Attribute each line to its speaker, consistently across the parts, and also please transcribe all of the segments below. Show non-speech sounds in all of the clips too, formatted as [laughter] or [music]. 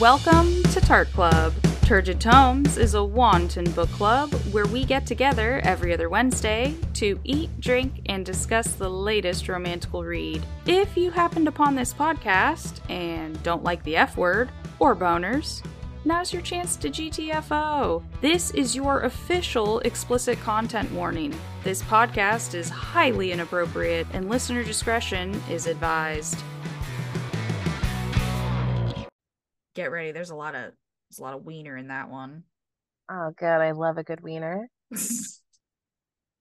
Speaker 1: Welcome to Tart Club. Turgid Tomes is a wanton book club where we get together every other Wednesday to eat, drink, and discuss the latest romantical read. If you happened upon this podcast and don't like the F word or boners, now's your chance to GTFO. This is your official explicit content warning. This podcast is highly inappropriate and listener discretion is advised. Get ready, there's a lot of there's a lot of wiener in that one.
Speaker 2: Oh, good. I love a good wiener. [laughs]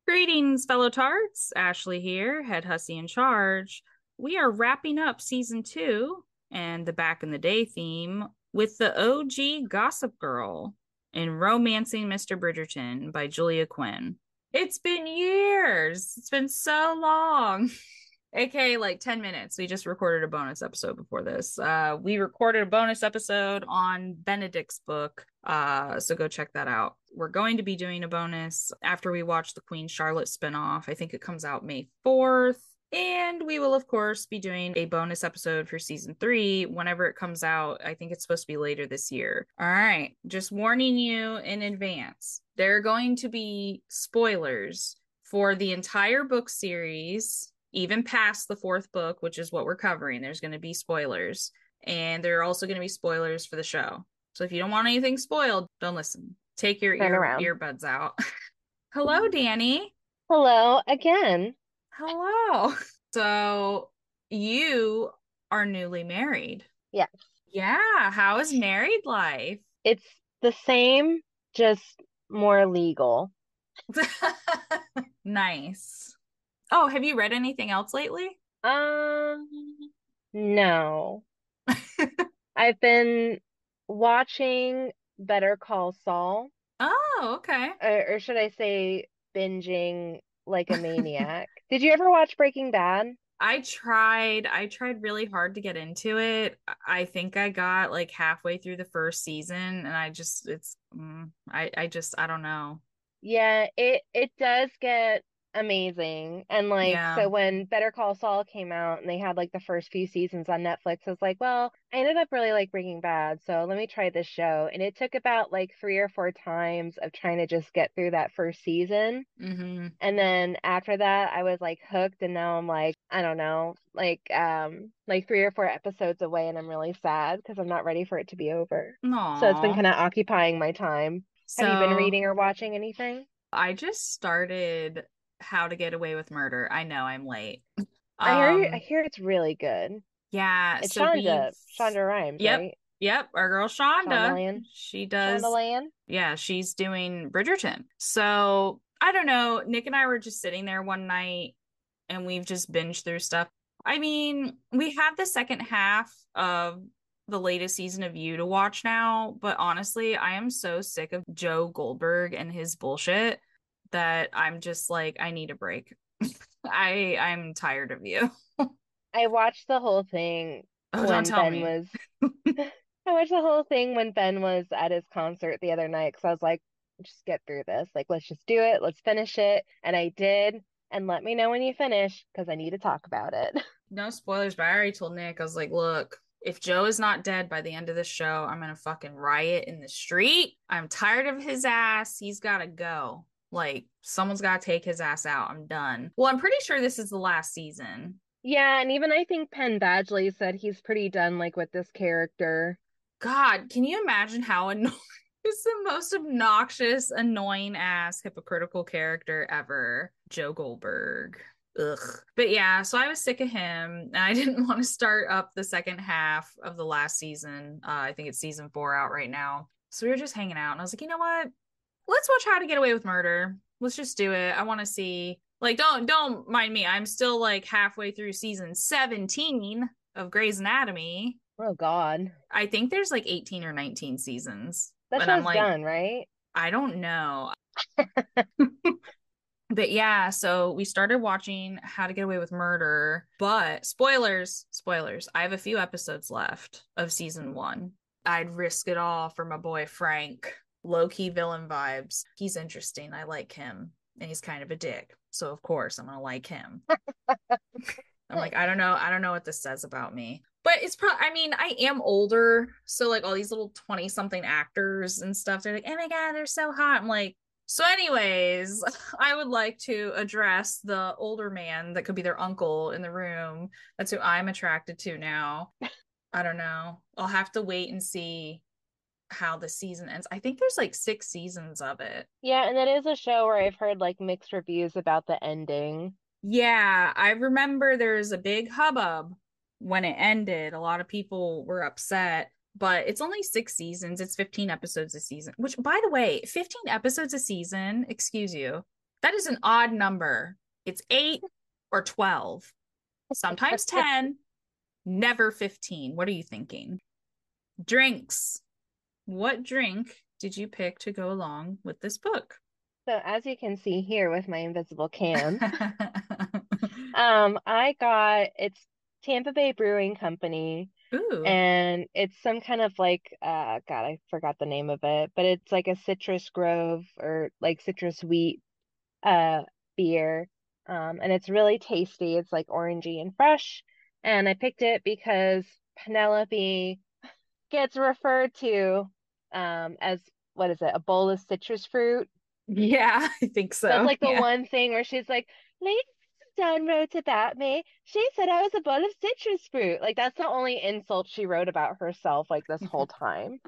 Speaker 1: Greetings, fellow tarts. Ashley here, head hussy in charge. We are wrapping up season two and the back in the day theme with the OG Gossip Girl in Romancing Mr. Bridgerton by Julia Quinn. It's been years. It's been so long. [laughs] aka like 10 minutes. We just recorded a bonus episode before this. Uh we recorded a bonus episode on benedict's book uh so go check that out. We're going to be doing a bonus after we watch the queen charlotte spinoff. I think it comes out may 4th and we will of course be doing a bonus episode for season three whenever it comes out. I think it's supposed to be later this year. All right. Just warning you in advance. There are going to be spoilers for the entire book series even past the fourth book, which is what we're covering, there's going to be spoilers. And there are also going to be spoilers for the show. So if you don't want anything spoiled, don't listen. Take your
Speaker 2: Turn
Speaker 1: ear,
Speaker 2: around.
Speaker 1: earbuds out. [laughs] Hello, Dani.
Speaker 2: Hello again.
Speaker 1: Hello. [laughs] So you are newly married.
Speaker 2: Yes.
Speaker 1: Yeah. How is married life?
Speaker 2: It's the same, just more legal. [laughs]
Speaker 1: nice. Oh, have you read anything else lately?
Speaker 2: Um, no. [laughs] I've been watching Better Call Saul,
Speaker 1: Oh, okay.
Speaker 2: or, or should I say binging like a [laughs] maniac. Did you ever watch Breaking Bad?
Speaker 1: I tried. I tried really hard to get into it. I think I got like halfway through the first season, and I just it's mm, I I just I don't know.
Speaker 2: Yeah, it it does get amazing. And like
Speaker 1: Yeah.
Speaker 2: so when Better Call Saul came out and they had like the first few seasons on Netflix, I was like, well, I ended up really like Breaking Bad, so let me try this show. And it took about like three or four times of trying to just get through that first season.
Speaker 1: hmm
Speaker 2: And then after that, I was like hooked and now I'm like, I don't know, like um like three or four episodes away and I'm really sad because I'm not ready for it to be over.
Speaker 1: No.
Speaker 2: So it's been kind of occupying my time. Have you been reading or watching anything?
Speaker 1: I just started How to Get Away with Murder. I know I'm late.
Speaker 2: I hear
Speaker 1: Um,
Speaker 2: I hear it's really good.
Speaker 1: yeah.
Speaker 2: It's
Speaker 1: so
Speaker 2: Shonda, Shonda Rhimes,
Speaker 1: Yep.
Speaker 2: right?
Speaker 1: Yep, our girl Shonda.
Speaker 2: Shondaland.
Speaker 1: She does.
Speaker 2: Shondaland.
Speaker 1: yeah, she's doing Bridgerton. So I don't know. Nick and I were just sitting there one night and we've just binged through stuff. I mean, we have the second half of the latest season of You to watch now, but honestly, I am so sick of Joe Goldberg and his bullshit that I'm just like, I need a break. [laughs] I I'm tired of you. [laughs]
Speaker 2: I watched the whole thing
Speaker 1: Oh,
Speaker 2: when Ben
Speaker 1: me.
Speaker 2: was [laughs] I watched the whole thing when Ben was at his concert the other night because I was like, just get through this. Like, let's just do it. Let's finish it. And I did. And let me know when you finish because I need to talk about it.
Speaker 1: no spoilers, but I already told Nick, I was like, look, if Joe is not dead by the end of the show, I'm gonna fucking riot in the street. I'm tired of his ass. He's gotta go. Like, someone's gotta take his ass out. I'm done. Well, I'm pretty sure this is the last season.
Speaker 2: Yeah, and even I think Penn Badgley said he's pretty done like with this character.
Speaker 1: God, can you imagine how [laughs] annoying? He's the most obnoxious, annoying ass, hypocritical character ever. Joe Goldberg. Ugh. But yeah, so I was sick of him and I [laughs] didn't want to start up the second half of the last season. Uh, I think it's season four out right now. So we were just hanging out and I was like, you know what? Let's watch How to Get Away with Murder. Let's just do it. I want to see. Like, don't don't mind me. I'm still like halfway through season 17 of Grey's Anatomy.
Speaker 2: Oh God.
Speaker 1: I think there's like 18 or 19 seasons.
Speaker 2: That
Speaker 1: But I'm
Speaker 2: show's
Speaker 1: like,
Speaker 2: done, right?
Speaker 1: I don't know. [laughs] but yeah, so we started watching How to Get Away with Murder, but spoilers, spoilers. I have a few episodes left of season one. I'd risk it all for my boy Frank. Low key villain vibes. He's interesting. I like him. And he's kind of a dick. So of course I'm gonna like him. [laughs] I'm like, I don't know, I don't know what this says about me. but it's probably i mean i am older so like all these little 20 something actors and stuff they're like oh my god they're so hot i'm like so anyways [laughs] i would like to address the older man that could be their uncle in the room that's who i'm attracted to now [laughs] i don't know i'll have to wait and see how the season ends. I think there's like six seasons of it.
Speaker 2: Yeah, and it is a show where I've heard like mixed reviews about the ending.
Speaker 1: yeah i remember there's a big hubbub when it ended. A lot of people were upset but it's only six seasons. It's 15 episodes a season which by the way 15 episodes a season excuse you that is an odd number. It's eight or 12 sometimes [laughs] 10 never 15 what are you thinking? Drinks what drink did you pick to go along with this book
Speaker 2: So as you can see here with my invisible can, [laughs] um, I got it's Tampa Bay Brewing Company,
Speaker 1: Ooh.
Speaker 2: and it's some kind of like uh God, I forgot the name of it, but it's like a citrus grove or like citrus wheat uh beer. Um, and it's really tasty. It's like orangey and fresh. And I picked it because Penelope gets referred to um as what is it, a bowl of citrus fruit.
Speaker 1: yeah [laughs] i think so
Speaker 2: That's like the
Speaker 1: yeah.
Speaker 2: one thing where she's like, Lady Dunn wrote about me. She said I was a bowl of citrus fruit. Like that's the only insult she wrote about herself like this whole [laughs] time.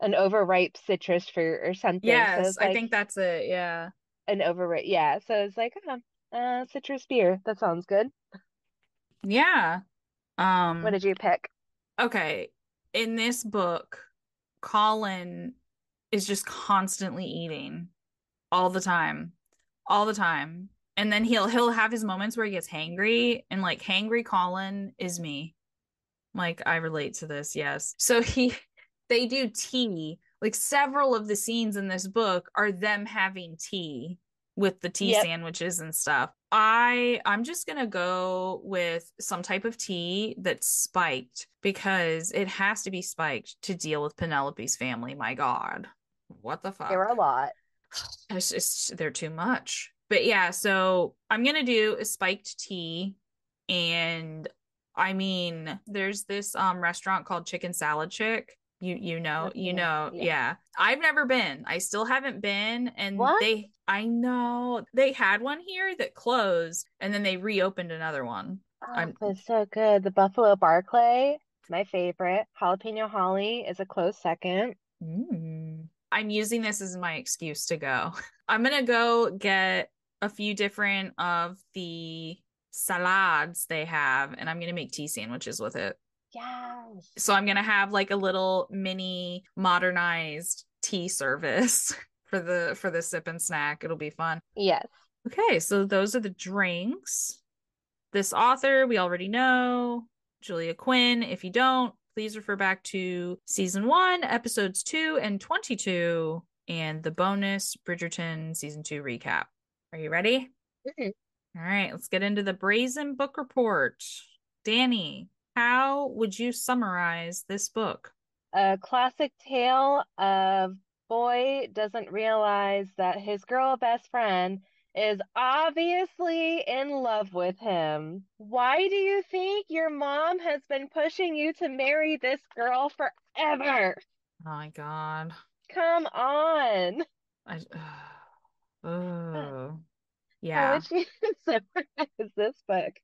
Speaker 2: An overripe citrus fruit or something. So
Speaker 1: yes i think that's it yeah
Speaker 2: an overripe. Yeah. So it's like, uh, uh, citrus beer. That sounds good.
Speaker 1: yeah Um What
Speaker 2: did you pick?
Speaker 1: okay in this book colin is just constantly eating all the time all the time. And then he'll he'll have his moments where he gets hangry and like hangry colin is me. Like i relate to this yes. So he [laughs] they do tea. Like several of the scenes in this book are them having tea with the tea
Speaker 2: Yep.
Speaker 1: sandwiches and stuff i i'm just gonna go with some type of tea that's spiked because it has to be spiked to deal with penelope's family my god what the fuck
Speaker 2: There were a lot. [sighs]
Speaker 1: it's just they're too much. But yeah, so I'm gonna do a spiked tea, and I mean, there's this um restaurant called Chicken Salad Chick. You you know you know
Speaker 2: yeah.
Speaker 1: yeah. I've never been. I still haven't been, and
Speaker 2: What?
Speaker 1: they I know they had one here that closed, and then they reopened another one.
Speaker 2: Oh,
Speaker 1: I'm-
Speaker 2: it's so good. The Buffalo Barclay, my favorite. Jalapeno Holly is a close second.
Speaker 1: Mm. I'm using this as my excuse to go. [laughs] I'm gonna go get a few different of the salads they have, and I'm gonna make tea sandwiches with it.
Speaker 2: Yes.
Speaker 1: So I'm gonna have like a little mini modernized tea service [laughs] for the for the sip and snack. It'll be fun.
Speaker 2: Yes.
Speaker 1: Okay, so those are the drinks. This author we already know, Julia Quinn. If you don't, please refer back to season one, episodes two and 22, and the bonus Bridgerton season two recap. Are you ready?
Speaker 2: Mhm.
Speaker 1: All right, let's get into the Brazen Book Report. Dani, how would you summarize this book?
Speaker 2: A classic tale of boy doesn't realize that his girl best friend is obviously in love with him. Why do you think your mom has been pushing you to marry this girl forever?
Speaker 1: Oh my god.
Speaker 2: Come on.
Speaker 1: I oh [sighs] uh,
Speaker 2: How
Speaker 1: yeah.
Speaker 2: summarize [laughs] [laughs] this book?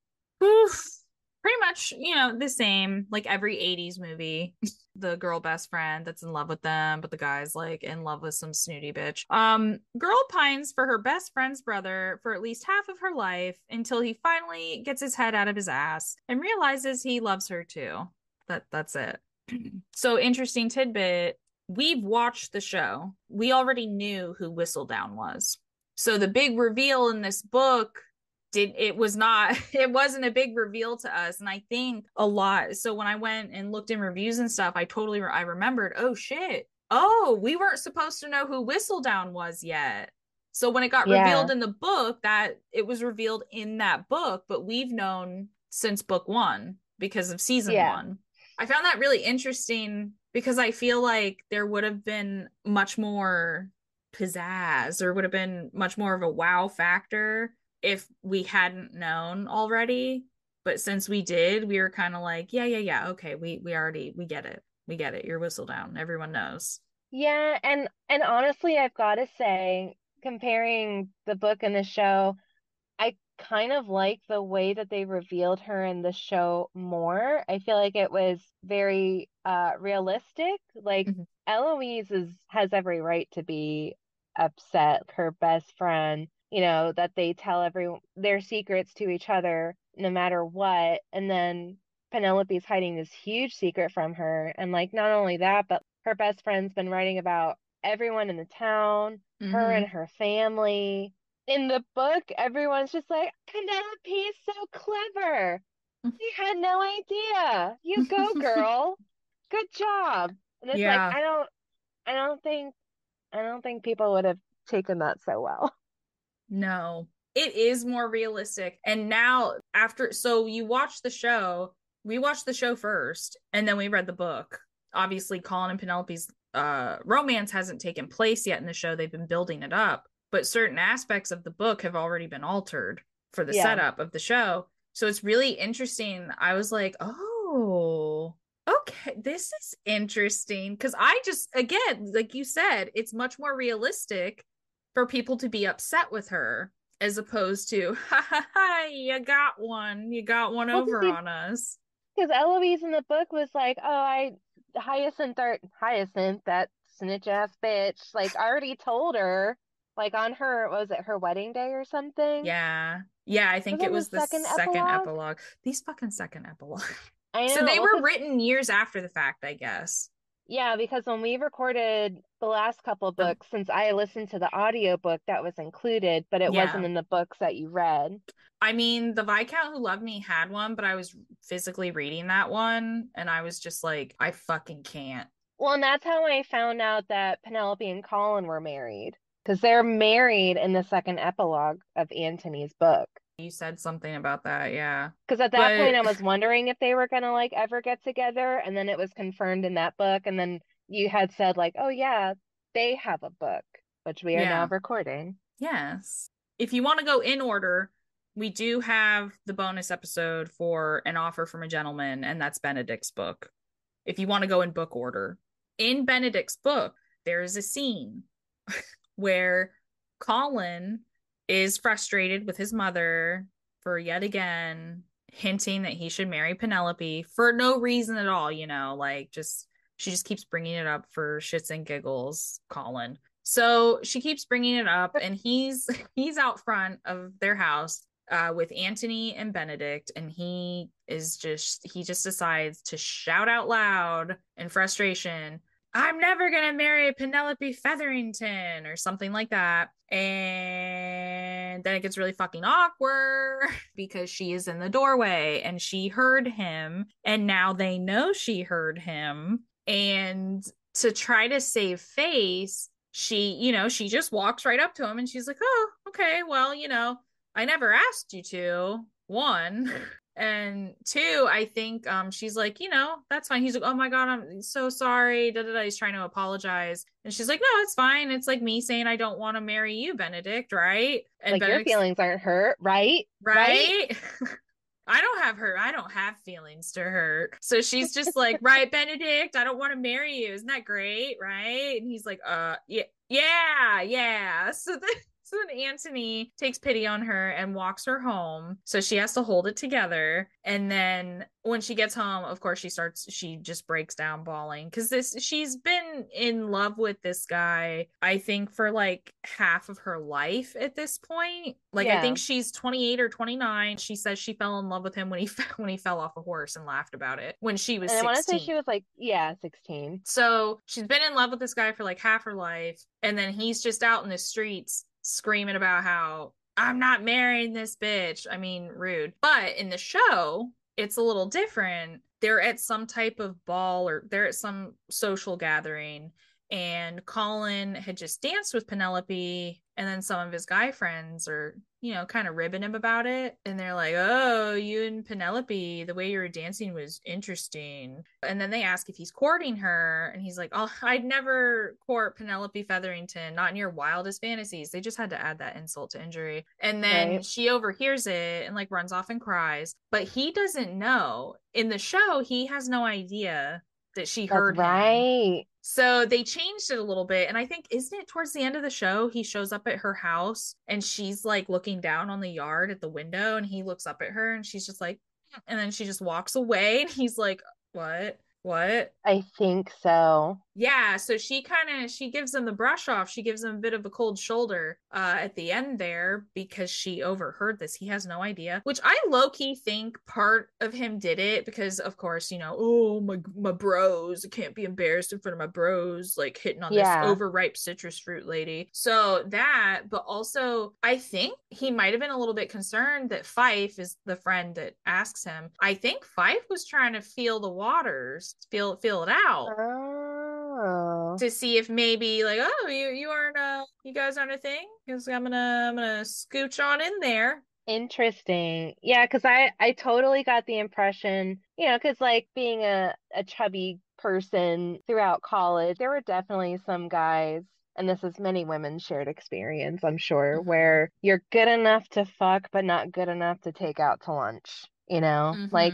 Speaker 1: Oof. Pretty much, you know, the same like every 80s movie. [laughs] the girl best friend that's in love with them, but the guy's like in love with some snooty bitch. Um, girl pines for her best friend's brother for at least half of her life until he finally gets his head out of his ass and realizes he loves her too. That that's it. [clears throat] so interesting tidbit. We've watched the show. We already knew who Whistledown was. So the big reveal in this book did it was not [laughs] it wasn't a big reveal to us and i think a lot so when i went and looked in reviews and stuff i totally i remembered oh shit oh we weren't supposed to know who whistledown was yet so when it got
Speaker 2: Yeah.
Speaker 1: revealed in the book that it was revealed in that book but we've known since book one because of season
Speaker 2: Yeah.
Speaker 1: one i found that really interesting because i feel like there would have been much more pizzazz or would have been much more of a wow factor if we hadn't known already But since we did, we were kind of like, yeah, yeah, yeah, okay, we we already we get it. We get it. Your Whistledown. Everyone knows.
Speaker 2: Yeah, and and honestly, I've got to say, comparing the book and the show, I kind of like the way that they revealed her in the show more. I feel like it was very uh realistic. Like
Speaker 1: Mhm.
Speaker 2: Eloise is has every right to be upset, her best friend, you know, that they tell every their secrets to each other no matter what. And then Penelope's hiding this huge secret from her. And like not only that, but her best friend's been writing about everyone in the town, her
Speaker 1: Mhm.
Speaker 2: and her family. In the book, everyone's just like, penelope is so clever. [laughs] she had no idea. You go, [laughs] girl. Good job. And it's like
Speaker 1: Yeah.
Speaker 2: I don't I don't think I don't think people would have taken that so well.
Speaker 1: No. It is more realistic. And now after so you watch the show, we watched the show first and then we read the book. Obviously Colin and Penelope's uh romance hasn't taken place yet in the show. They've been building it up, but certain aspects of the book have already been altered for the
Speaker 2: Yeah.
Speaker 1: setup of the show. So it's really interesting. I was like, "Oh, okay, this is interesting." Cuz I just again, like you said, it's much more realistic for people to be upset with her as opposed to [laughs] ha ha ha you got one you got one
Speaker 2: Well,
Speaker 1: over on us
Speaker 2: Because Eloise in the book was like, oh, I Hyacinth or Hyacinth, that snitch ass bitch, like I already told her, like on her, was it her wedding day or something?
Speaker 1: yeah yeah i think
Speaker 2: Was
Speaker 1: it was the second,
Speaker 2: second
Speaker 1: epilogue?
Speaker 2: epilogue?
Speaker 1: these fucking second epilogue
Speaker 2: I know.
Speaker 1: so they
Speaker 2: well,
Speaker 1: were written years after the fact i guess
Speaker 2: Yeah, because when we recorded the last couple of books, since I listened to the audio book that was included, but it
Speaker 1: Yeah.
Speaker 2: wasn't in the books that you read.
Speaker 1: i mean the viscount who loved me had one but i was physically reading that one and i was just like i fucking can't
Speaker 2: Well, and that's how I found out that Penelope and Colin were married. Because they're married in the second epilogue of Anthony's book.
Speaker 1: You said something about that yeah
Speaker 2: Because at that point, I was wondering if they were gonna like ever get together, and then it was confirmed in that book, and then you had said like, "Oh yeah, they have a book," which we are now recording.
Speaker 1: Yes. If you want to go in order, we do have the bonus episode for An Offer from a Gentleman, and that's Benedict's book. If you want to go in book order, in Benedict's book, there is a scene [laughs] where Colin is frustrated with his mother for yet again hinting that he should marry Penelope for no reason at all, you know, like just she just keeps bringing it up for shits and giggles, Colin. So she keeps bringing it up and he's [laughs] he's out front of their house uh, with Anthony and Benedict and he is just he just decides to shout out loud in frustration I'm never gonna marry Penelope Featherington or something like that. And then it gets really fucking awkward [laughs] because she is in the doorway and she heard him, and now they know she heard him. And to try to save face, she, you know, she just walks right up to him and she's like, Oh, okay, well, you know, I never asked you to. One, and two, I think um she's like, you know, that's fine. He's like, oh my god, I'm so sorry. Da, da, da. He's trying to apologize, and she's like, no, it's fine. It's like me saying I don't want to marry you, Benedict, right? And
Speaker 2: like your feelings aren't hurt, right?
Speaker 1: right? [laughs] I don't have her. I don't have feelings to hurt. So she's just like, [laughs] right, Benedict, I don't want to marry you. Isn't that great? Right? And he's like, uh, yeah, yeah, yeah. [laughs] So then, so then Anthony takes pity on her and walks her home. So she has to hold it together. And then when she gets home, of course, she starts, she just breaks down bawling because this, she's been in love with this guy, I think, for like half of her life at this point. Like, I think she's 28 or 29. She says she fell in love with him when he [laughs] when he fell off a horse and laughed about it when she was
Speaker 2: And I want to say she was like, yeah, 16.
Speaker 1: So she's been in love with this guy for like half her life. And then he's just out in the streets screaming about how I'm not marrying this bitch. I mean, rude. But in the show, it's a little different. They're at some type of ball or they're at some social gathering. And Colin had just danced with Penelope. And then some of his guy friends are you know, kind of ribbing him about it. And they're like, oh, you and Penelope, the way you were dancing was interesting. And then they ask if he's courting her. And he's like, oh, I'd never court Penelope Featherington, not in your wildest fantasies. They just had to add that insult to injury. And then right. she overhears it and like runs off and cries. But he doesn't know. In the show, he has no idea that she
Speaker 2: That's
Speaker 1: heard
Speaker 2: right.
Speaker 1: Him. So they changed it a little bit. And I think, isn't it towards the end of the show? He shows up at her house and she's like looking down on the yard at the window and he looks up at her and she's just like, mm, and then she just walks away [laughs] and he's like, what? What?
Speaker 2: I think so.
Speaker 1: Yeah, so she kind of she gives him the brush off. She gives him a bit of a cold shoulder uh at the end there because she overheard this. He has no idea, which I low key think part of him did it because of course, you know, oh my my bros, I can't be embarrassed in front of my bros like hitting on yeah. this overripe citrus fruit lady. So that, but also I think he might have been a little bit concerned that Fife is the friend that asks him. I think Fife was trying to feel the waters feel feel it out.
Speaker 2: Oh.
Speaker 1: To see if maybe like, oh, you you aren't uh you guys aren't a thing? Because I'm gonna I'm gonna scooch on in there.
Speaker 2: Interesting. Yeah, because I I totally got the impression, you know, because like being a a chubby person throughout college, there were definitely some guys and this is many women's shared experience, I'm sure, mm-hmm. where you're good enough to fuck, but not good enough to take out to lunch you know mm-hmm. like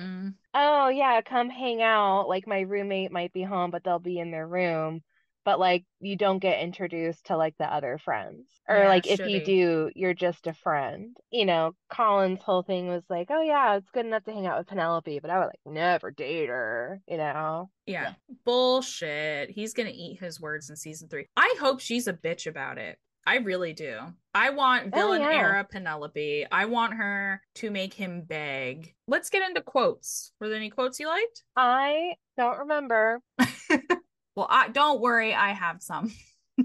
Speaker 2: oh yeah come hang out like my roommate might be home but they'll be in their room but like you don't get introduced to like the other friends or yeah, like if you do you're just a friend you know colin's whole thing was like oh yeah it's good enough to hang out with penelope but i would like never date her you know
Speaker 1: yeah. yeah. bullshit he's gonna eat his words in season three i hope she's a bitch about it I really do. I want oh, villain oh, yeah. era Penelope. I want her to make him beg. Let's get into quotes. Were there any quotes you liked?
Speaker 2: I don't remember. [laughs]
Speaker 1: well, I don't worry, I have some. [laughs]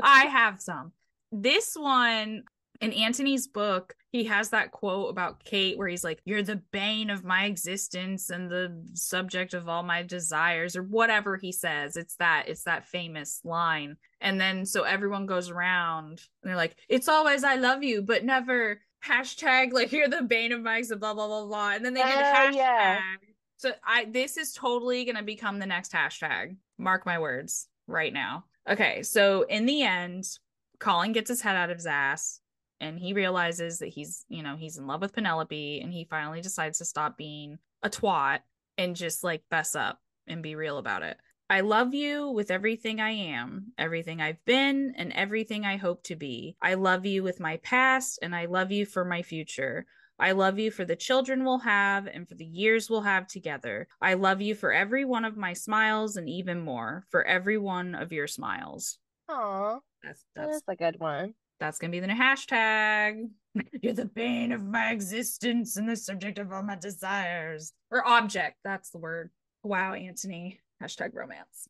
Speaker 1: I have some. This one in Anthony's book, he has that quote about Kate where he's like, You're the bane of my existence and the subject of all my desires, or whatever he says. It's that, it's that famous line. And then so everyone goes around and they're like, It's always I love you, but never hashtag like you're the bane of my existence, blah blah blah blah. And then they get uh, hashtag. Yeah. So I this is totally gonna become the next hashtag. Mark my words right now. Okay, so in the end, Colin gets his head out of his ass and he realizes that he's you know he's in love with penelope and he finally decides to stop being a twat and just like fess up and be real about it. I love you with everything i am everything i've been and everything i hope to be. I love you with my past and i love you for my future. I love you for the children we'll have and for the years we'll have together. I love you for every one of my smiles and even more for every one of your smiles.
Speaker 2: Aw, that's, that's, that's a good one
Speaker 1: that's gonna be the new hashtag. [laughs] You're the bane of my existence and the subject of all my desires. Or object. That's the word. Wow, Anthony. Hashtag romance.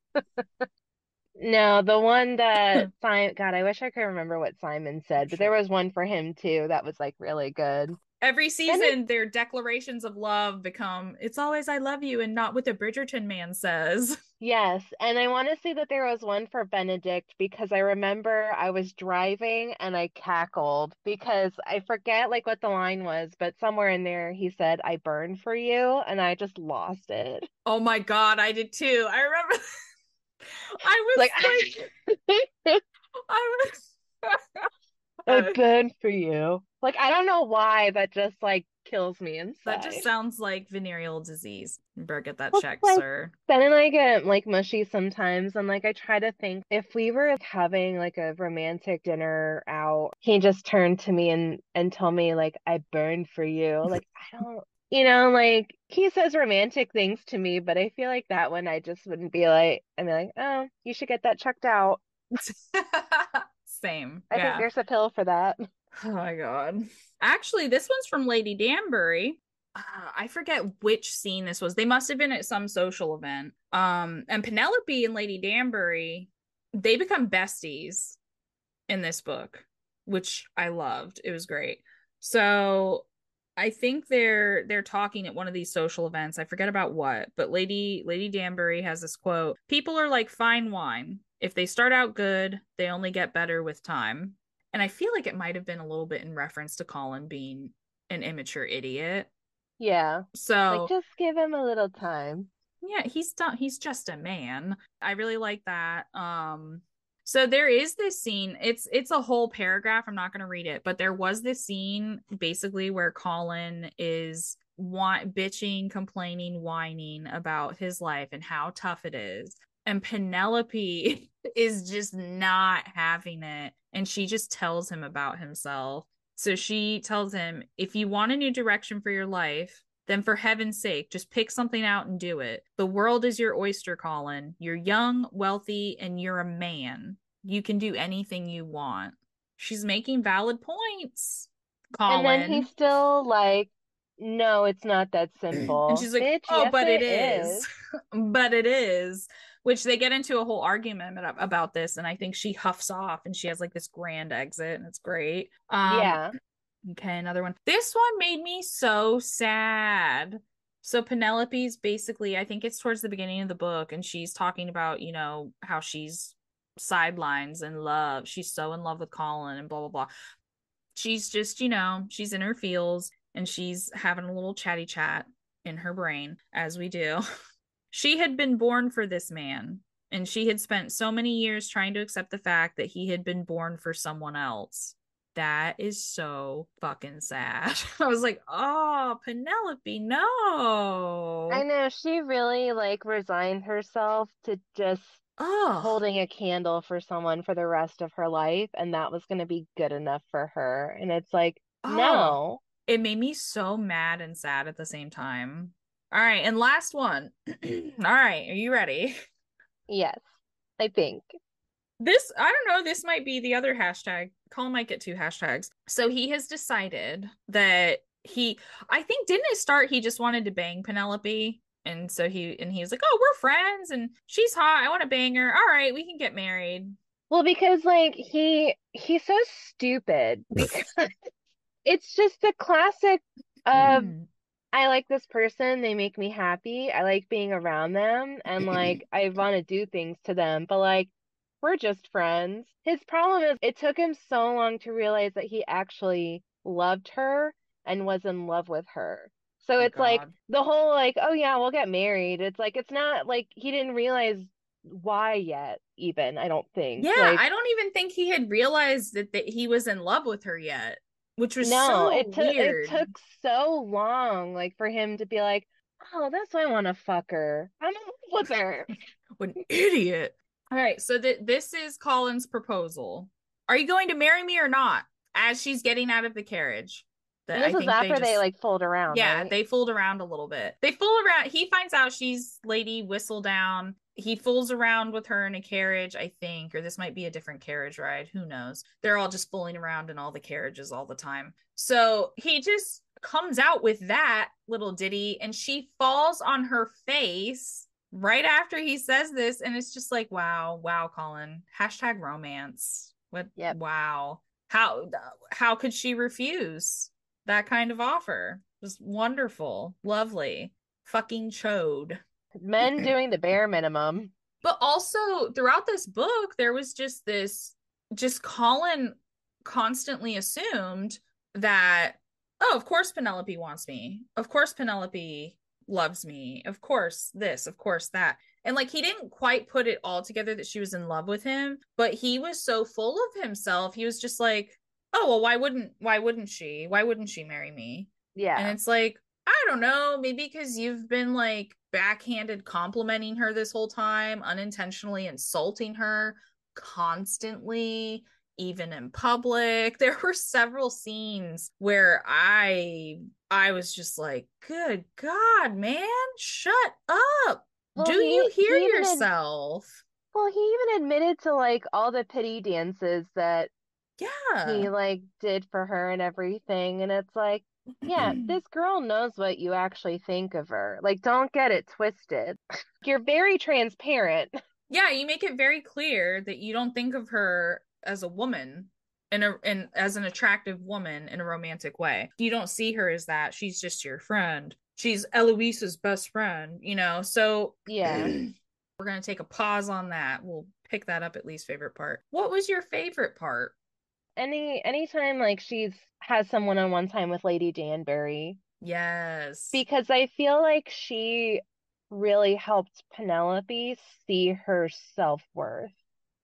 Speaker 2: no, the one that [laughs] Simon God, I wish I could remember what Simon said, but there was one for him too that was like really good.
Speaker 1: Every season, it, their declarations of love become "It's always I love you" and not what the Bridgerton man says. [laughs]
Speaker 2: Yes, and I want to say that there was one for Benedict because I remember I was driving and I cackled because I forget like what the line was, but somewhere in there he said, "I burn for you," and I just lost it.
Speaker 1: Oh my god, I did too. I remember. [laughs] I was like, like [laughs] I
Speaker 2: was. I burn for you. Like I don't know why that just like kills me inside.
Speaker 1: That just sounds like venereal disease. Better get that well, checked, like, sir.
Speaker 2: Ben and I get like mushy sometimes, and like I try to think if we were having like a romantic dinner out, he just turned to me and and told me like I burned for you. Like [laughs] I don't. You know, like he says romantic things to me, but I feel like that one I just wouldn't be like, I'd be like, oh, you should get that checked out. [laughs]
Speaker 1: Same.
Speaker 2: I yeah. think there's a pill for that.
Speaker 1: Oh my god. Actually, this one's from Lady Danbury. Uh, I forget which scene this was. They must have been at some social event. Um, and Penelope and Lady Danbury, they become besties in this book, which I loved. It was great. So I think they're they're talking at one of these social events. I forget about what, but Lady Lady Danbury has this quote: "People are like fine wine. If they start out good, they only get better with time." And I feel like it might have been a little bit in reference to Colin being an immature idiot.
Speaker 2: Yeah.
Speaker 1: So
Speaker 2: like just give him a little time.
Speaker 1: Yeah, he's done he's just a man. I really like that. Um so there is this scene. It's it's a whole paragraph. I'm not going to read it, but there was this scene basically where Colin is want bitching, complaining, whining about his life and how tough it is. And Penelope [laughs] is just not having it. And she just tells him about himself. So she tells him, if you want a new direction for your life, then for heaven's sake, just pick something out and do it. The world is your oyster, Colin. You're young, wealthy, and you're a man. You can do anything you want. She's making valid points. Colin.
Speaker 2: And then he's still like, no, it's not that simple.
Speaker 1: and she's like,
Speaker 2: Bitch,
Speaker 1: oh,
Speaker 2: yes,
Speaker 1: but
Speaker 2: it
Speaker 1: it is.
Speaker 2: is. [laughs]
Speaker 1: but it is. Which they get into a whole argument about this, and I think she huffs off and she has like this grand exit, and it's great. Um,
Speaker 2: yeah.
Speaker 1: Okay, another one. This one made me so sad. So Penelope's basically, I think it's towards the beginning of the book, and she's talking about, you know, how she's sidelines and love. She's so in love with Colin and blah blah blah. She's just, you know, she's in her feels and she's having a little chatty chat in her brain, as we do. [laughs] she had been born for this man, and she had spent so many years trying to accept the fact that he had been born for someone else that is so fucking sad. [laughs] I was like, oh, Penelope, no.
Speaker 2: I know she really like resigned herself to just
Speaker 1: oh.
Speaker 2: holding a candle for someone for the rest of her life, and that was going to be good enough for her. And it's like, oh. no.
Speaker 1: It made me so mad and sad at the same time. All right, and last one. [clears throat] All right, are you ready?
Speaker 2: Yes, I think
Speaker 1: this i don't know this might be the other hashtag colin might get two hashtags so he has decided that he i think didn't it start he just wanted to bang penelope and so he and he was like oh we're friends and she's hot i want to bang her all right we can get married
Speaker 2: well because like he he's so stupid [laughs] because it's just a classic of mm. I like this person. They make me happy. I like being around them and like [laughs] I want to do things to them. But like we're just friends. His problem is it took him so long to realize that he actually loved her and was in love with her. So oh, it's God. like the whole like, oh yeah, we'll get married. It's like it's not like he didn't realize why yet even, I don't think.
Speaker 1: Yeah,
Speaker 2: like,
Speaker 1: I don't even think he had realized that, that he was in love with her yet. Which was no, so
Speaker 2: it
Speaker 1: took
Speaker 2: it took so long like for him to be like, Oh, that's why I wanna fuck her. I'm in love with her. [laughs]
Speaker 1: what an idiot. All right, so th- this is Colin's proposal. Are you going to marry me or not? As she's getting out of the carriage.
Speaker 2: That this is after they, just, they, like fooled around.
Speaker 1: Yeah,
Speaker 2: right?
Speaker 1: they fooled around a little bit. They fool around. He finds out she's Lady Whistledown. He fools around with her in a carriage, I think, or this might be a different carriage ride. Who knows? They're all just fooling around in all the carriages all the time. So he just comes out with that little ditty, and she falls on her face right after he says this and it's just like wow wow colin hashtag romance what yep. wow how how could she refuse that kind of offer just wonderful lovely fucking chode
Speaker 2: men [laughs] doing the bare minimum
Speaker 1: but also throughout this book there was just this just colin constantly assumed that oh of course penelope wants me of course penelope loves me. Of course, this, of course, that. And like he didn't quite put it all together that she was in love with him, but he was so full of himself. He was just like, "Oh, well, why wouldn't why wouldn't she? Why wouldn't she marry me?"
Speaker 2: Yeah.
Speaker 1: And it's like, I don't know, maybe because you've been like backhanded complimenting her this whole time, unintentionally insulting her constantly even in public. [laughs] There were several scenes where I I was just like, "Good God, man, shut up! Well, Do he, you hear yourself?"
Speaker 2: Ad- well, he even admitted to like all the pity dances that
Speaker 1: yeah
Speaker 2: he like did for her and everything, and it's like, yeah, [clears throat] this girl knows what you actually think of her. Like, don't get it twisted. [laughs] You're very transparent. [laughs]
Speaker 1: Yeah, you make it very clear that you don't think of her as a woman in a in as an attractive woman in a romantic way. You don't see her as that. She's just your friend. She's Eloise's best friend, you know. So
Speaker 2: yeah. [clears throat]
Speaker 1: we're gonna take a pause on that. We'll pick that up at least favorite part. What was your favorite part?
Speaker 2: Any anytime like she's has some one-on-one time with Lady Danbury
Speaker 1: Yes.
Speaker 2: because I feel like she really helped Penelope see her self-worth.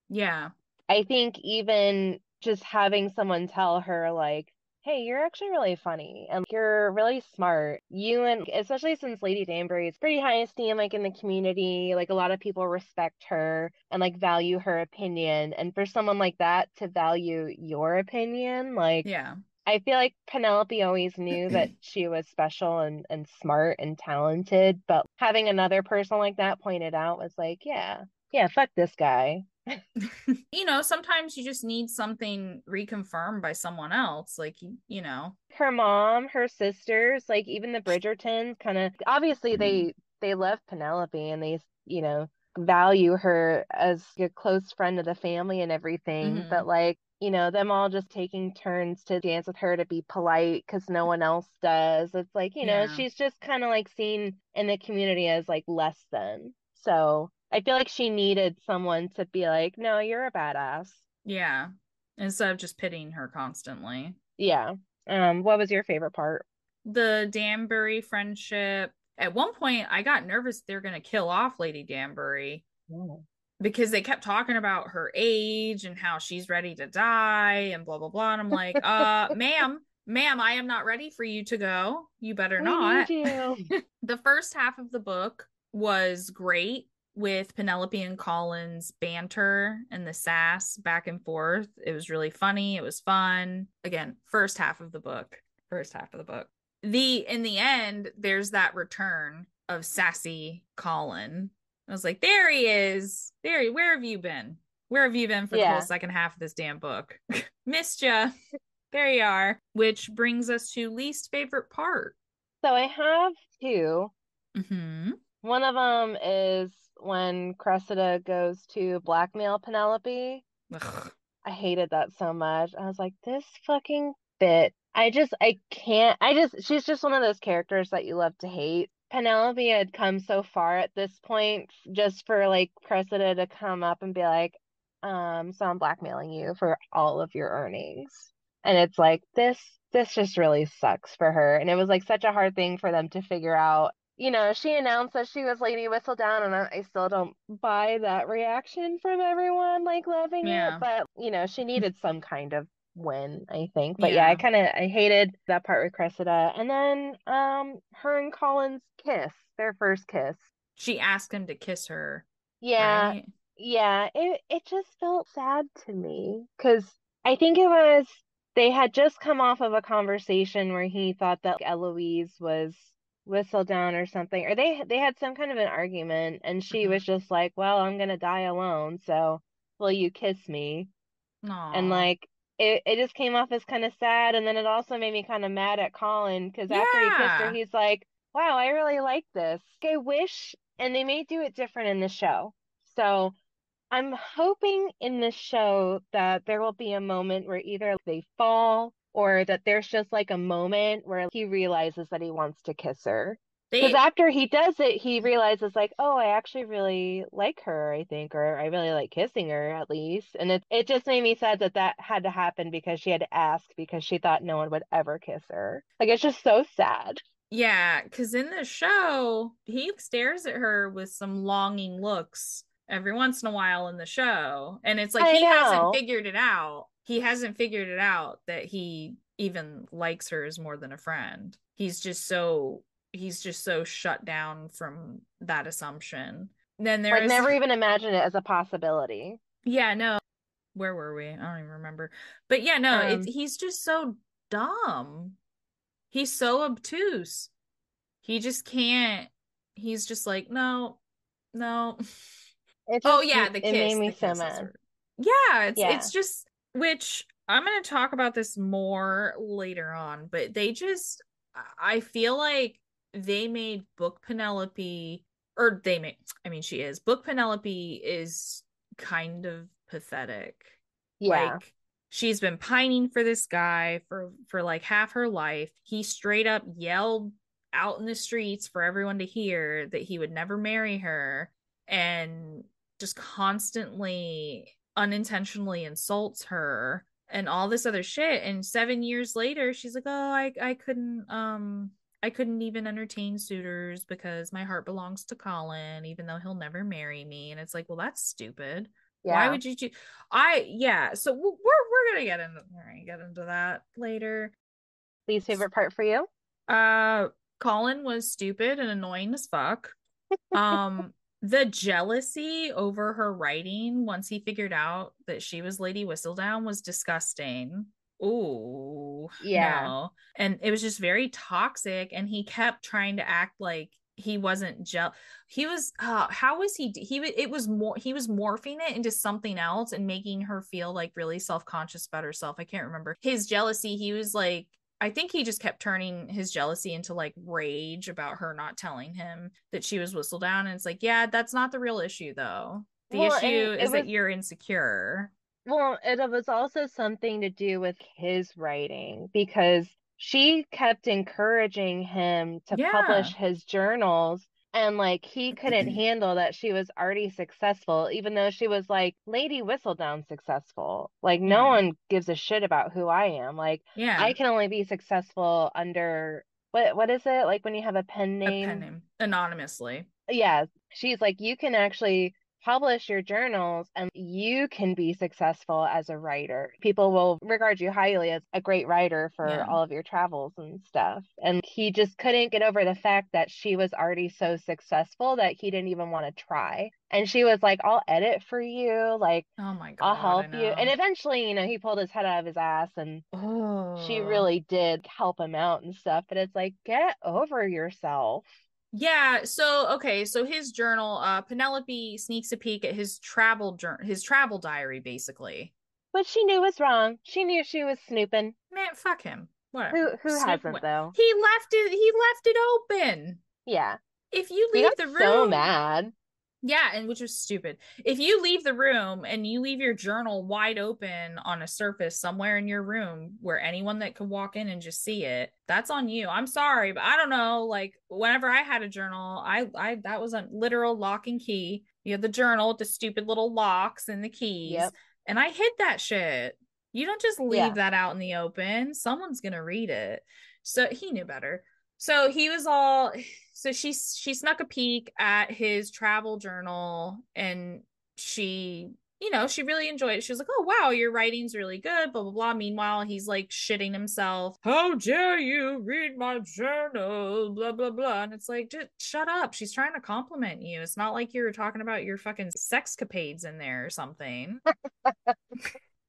Speaker 1: yeah.
Speaker 2: I think even just having someone tell her like, "Hey, you're actually really funny and you're really smart." You and especially since Lady Danbury is pretty high esteem like in the community, like a lot of people respect her and like value her opinion. And for someone like that to value your opinion, like
Speaker 1: Yeah.
Speaker 2: I feel like Penelope always knew that [clears throat] she was special and, and smart and talented, but having another person like that pointed out was like, yeah, yeah, fuck this guy. [laughs]
Speaker 1: you know, sometimes you just need something reconfirmed by someone else. Like, you know.
Speaker 2: Her mom, her sisters, like even the Bridgertons kind of obviously they they love Penelope and they, you know, value her as a close friend of the family and everything,
Speaker 1: Mhm.
Speaker 2: but like you know, them all just taking turns to dance with her to be polite because no one else does. It's like, you know,
Speaker 1: Yeah.
Speaker 2: she's just kind of like seen in the community as like less than. So I feel like she needed someone to be like, no, you're a badass.
Speaker 1: Yeah. Instead of just pitying her constantly.
Speaker 2: Yeah. Um, what was your favorite part?
Speaker 1: The Danbury friendship. At one point, I got nervous they're going to kill off Lady Danbury because they kept talking about her age and how she's ready to die and blah, blah, blah. And I'm like, uh, [laughs] ma'am, ma'am, I am not ready for you to go. You better
Speaker 2: We
Speaker 1: not. [laughs] the first half of the book was great with Penelope and Colin's banter and the sass back and forth. It was really funny. It was fun. Again, first half of the book. First half of the book. The in the end, there's that return of sassy Colin. I was like, there he is. There he, where have you been? Where have you been for the whole second half of this damn book? [laughs] Missed ya. There you are. Which brings us to least favorite part.
Speaker 2: So I have two.
Speaker 1: Mm-hmm.
Speaker 2: One of them is when Cressida goes to blackmail Penelope.
Speaker 1: Ugh.
Speaker 2: I hated that so much. I was like, this fucking bit. I just, I can't. I just, she's just one of those characters that you love to hate. Penelope had come so far at this point just for like Cressida to come up and be like, um, so I'm blackmailing you for all of your earnings. And it's like, this, this just really sucks for her. And it was like such a hard thing for them to figure out. You know, she announced that she was Lady Whistledown, and I, I still don't buy that reaction from everyone, like loving
Speaker 1: Yeah.
Speaker 2: it. But, you know, she needed some kind of win, I think. But yeah, I kind of I hated that part with Cressida. And then um her and Colin's kiss, their first kiss.
Speaker 1: She asked him to kiss her.
Speaker 2: Yeah,
Speaker 1: Right?
Speaker 2: yeah, it it just felt sad to me because I think it was they had just come off of a conversation where he thought that Eloise was Whistledown or something, or they they had some kind of an argument, and she
Speaker 1: Mhm.
Speaker 2: was just like, "Well, I'm gonna die alone, so will you kiss me?" And like it, it just came off as kind of sad, and then it also made me kind of mad at Colin because after he kissed her, he's like, "Wow, I really like this. I wish," and they may do it different in the show. So I'm hoping in the show that there will be a moment where either they fall or that there's just like a moment where he realizes that he wants to kiss her. Because after he does it, he realizes like, oh, I actually really like her, I think, or I really like kissing her at least. And it it just made me sad that that had to happen because she had to ask because she thought no one would ever kiss her. Like it's just so sad.
Speaker 1: yeah, because in the show, he stares at her with some longing looks every once in a while in the show. And it's like
Speaker 2: I
Speaker 1: he
Speaker 2: know.
Speaker 1: hasn't figured it out. He hasn't figured it out that he even likes her as more than a friend. He's just so he's just so shut down from that assumption. Then
Speaker 2: Like
Speaker 1: there's
Speaker 2: never even imagined it as a possibility.
Speaker 1: Yeah, no. Where were we? I don't even remember. But yeah, no,
Speaker 2: Um,
Speaker 1: it's he's just so dumb. He's so obtuse. He just can't. He's just like, no, no. Oh yeah, the kiss.
Speaker 2: it made me so mad.
Speaker 1: Yeah, it's
Speaker 2: Yeah.
Speaker 1: it's just which I'm gonna talk about this more later on, but they just I feel like they made Book Penelope or they made I mean she is. Book Penelope is kind of pathetic.
Speaker 2: Yeah.
Speaker 1: Like she's been pining for this guy for for like half her life. He straight up yelled out in the streets for everyone to hear that he would never marry her and just constantly unintentionally insults her and all this other shit. And seven years later, she's like, Oh, I, I couldn't um I couldn't even entertain suitors because my heart belongs to Colin, even though he'll never marry me. And it's like, well, that's stupid. Yeah. Why would you choose? I yeah. So we're we're gonna get into we're gonna get into that later.
Speaker 2: Least favorite part for you?
Speaker 1: Uh, Colin was stupid and annoying as fuck. [laughs] Um, the jealousy over her writing once he figured out that she was Lady Whistledown was disgusting. Ooh, yeah. No. And it was just very toxic. And he kept trying to act like he wasn't jealous. he was uh how was he he it was more he was morphing it into something else and making her feel like really self-conscious about herself i can't remember his jealousy he was like I think he just kept turning his jealousy into like rage about her not telling him that she was Whistledown. And it's like, yeah, that's not the real issue though. The well, issue is was, that you're insecure.
Speaker 2: Well, it was also something to do with his writing because she kept encouraging him to yeah. publish his journals and like he couldn't [clears throat] handle that she was already successful even though she was like lady whistledown successful. Like yeah. no one gives a shit about who i am. Like yeah. i can only be successful under what what is it? Like when you have a pen name, a pen name.
Speaker 1: anonymously.
Speaker 2: Yeah she's like you can actually publish your journals and you can be successful as a writer. People will regard you highly as a great writer for yeah. all of your travels and stuff. And he just couldn't get over the fact that she was already so successful that he didn't even want to try. And she was like, I'll edit for you. Like,
Speaker 1: oh my God.
Speaker 2: I'll help you. And eventually, you know, he pulled his head out of his ass and oh. she really did help him out and stuff. But it's like, get over yourself.
Speaker 1: Yeah, so okay, so his journal, uh Penelope sneaks a peek at his travel journal, his travel diary basically.
Speaker 2: What she knew was wrong. She knew she was snooping.
Speaker 1: Man, fuck him.
Speaker 2: Whatever. Who who Snoop, hasn't though?
Speaker 1: He left it he left it open.
Speaker 2: Yeah.
Speaker 1: If you leave the room
Speaker 2: so mad.
Speaker 1: Yeah, and which was stupid. If you leave the room and you leave your journal wide open on a surface somewhere in your room where anyone that could walk in and just see it, that's on you. I'm sorry, but I don't know. Like whenever I had a journal, I I that was a literal lock and key. You have the journal with the stupid little locks and the keys. Yep. And I hid that shit. You don't just leave yeah. that out in the open. Someone's gonna read it. So he knew better. So he was all so she she snuck a peek at his travel journal and she you know she really enjoyed it. She was like oh wow your writing's really good blah blah blah. Meanwhile he's like shitting himself. How dare you read my journal blah blah blah. And it's like just shut up. She's trying to compliment you. It's not like you're talking about your fucking sexcapades in there or something. [laughs]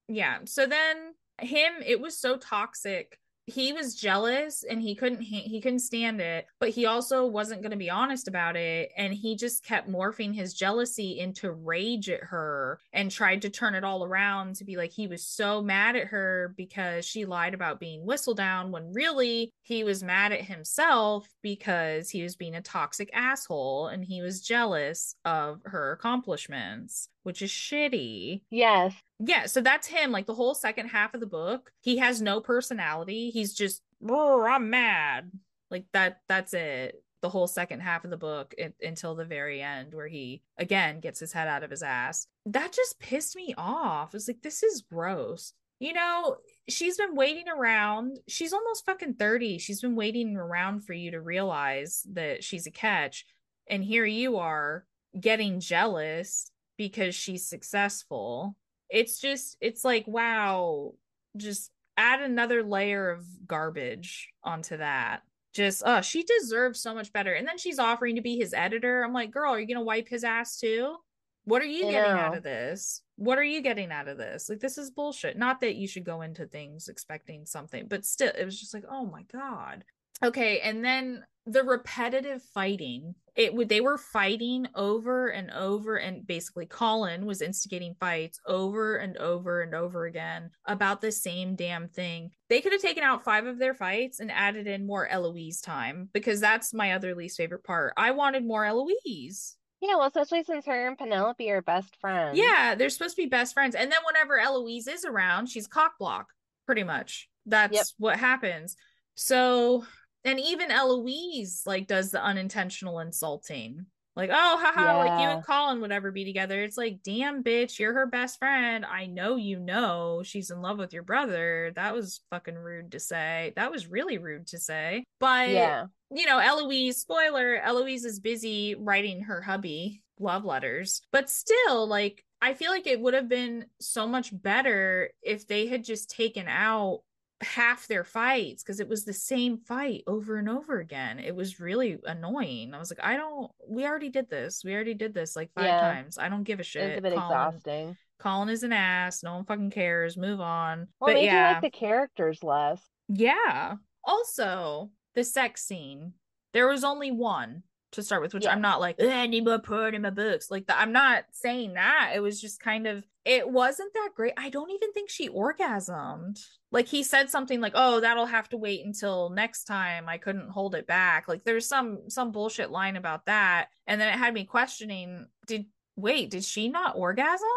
Speaker 1: Yeah. So then him it was so toxic he was jealous and he couldn't he couldn't stand it but he also wasn't going to be honest about it. And he just kept morphing his jealousy into rage at her and tried to turn it all around to be like he was so mad at her because she lied about being Whistledown when really he was mad at himself because he was being a toxic asshole and he was jealous of her accomplishments which is shitty.
Speaker 2: Yes.
Speaker 1: Yeah, so that's him. Like the whole second half of the book, he has no personality. He's just, I'm mad. Like that. That's it. The whole second half of the book it, until the very end, where he again gets his head out of his ass. That just pissed me off. It's like this is gross. You know, she's been waiting around. She's almost fucking 30. She's been waiting around for you to realize that she's a catch. And here you are getting jealous because she's successful. It's just, it's like, wow, just add another layer of garbage onto that. Just, oh, she deserves so much better. And then she's offering to be his editor. I'm like, girl, are you going to wipe his ass too? What are you getting out of this? What are you getting out of this? Like, this is bullshit. Not that you should go into things expecting something, but still, it was just like, oh my God. Okay. And then the repetitive fighting it would they were fighting over and over and basically colin was instigating fights over and over and over again about the same damn thing they could have taken out five of their fights and added in more eloise time because that's my other least favorite part i wanted more eloise
Speaker 2: yeah, well, especially since her and Penelope are best friends.
Speaker 1: Yeah, they're supposed to be best friends. And then whenever Eloise is around, she's cock block, pretty much. That's yep. what happens. So and even Eloise like does the unintentional insulting Like, oh, haha, like you and Colin would ever be together. It's like, damn, bitch, you're her best friend. I know you know she's in love with your brother. That was fucking rude to say. That was really rude to say. But,
Speaker 2: Yeah.
Speaker 1: you know, Eloise, spoiler, Eloise is busy writing her hubby love letters. But still, like, I feel like it would have been so much better if they had just taken out half their fights because it was the same fight over and over again. It was really annoying. I was like, I don't. We already did this. We already did this like five
Speaker 2: Yeah.
Speaker 1: times. I don't give a shit.
Speaker 2: was a bit
Speaker 1: Colin,
Speaker 2: exhausting.
Speaker 1: Colin is an ass. No one fucking cares. Move on.
Speaker 2: Well,
Speaker 1: but
Speaker 2: maybe
Speaker 1: yeah,
Speaker 2: like the characters less.
Speaker 1: yeah. Also, the sex scene. There was only one to start with, which
Speaker 2: Yeah.
Speaker 1: I'm not like, "Ugh, I need more porn in my books. Like, the, I'm not saying that. It was just kind of, it wasn't that great. I don't even think she orgasmed. Like, he said something like, oh, that'll have to wait until next time. I couldn't hold it back. Like, there's some, some bullshit line about that. And then it had me questioning, did, wait, did she not orgasm?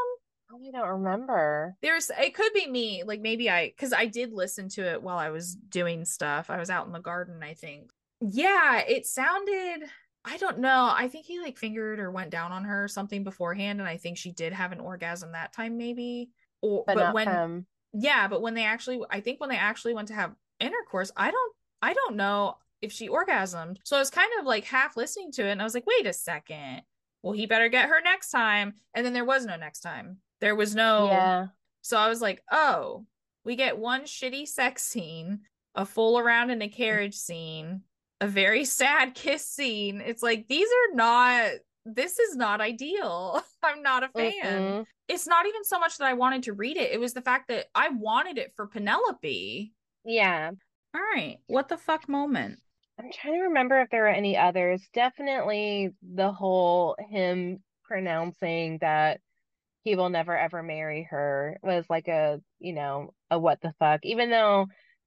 Speaker 2: I don't remember.
Speaker 1: there's it could be me like maybe i because i did listen to it while i was doing stuff i was out in the garden i think yeah it sounded i don't know. I think he like fingered or went down on her or something beforehand and i think she did have an orgasm that time maybe. Or
Speaker 2: But,
Speaker 1: but, when
Speaker 2: from.
Speaker 1: yeah but when they actually i think when they actually went to have intercourse i don't i don't know if she orgasmed. So i was kind of like half listening to it and i was like wait a second. Well he better get her next time. And then there was no next time. There was no
Speaker 2: Yeah.
Speaker 1: so I was like, oh, we get one shitty sex scene, a fool around in a carriage scene, a very sad kiss scene. It's like, these are not, this is not ideal. [laughs] I'm not a fan.
Speaker 2: Mm-mm.
Speaker 1: It's not even so much that I wanted to read it, it was the fact that I wanted it for Penelope.
Speaker 2: Yeah.
Speaker 1: All right, what the fuck moment?
Speaker 2: I'm trying to remember if there were any others. Definitely the whole him pronouncing that he will never ever marry her was like a, you know, a what the fuck. Even though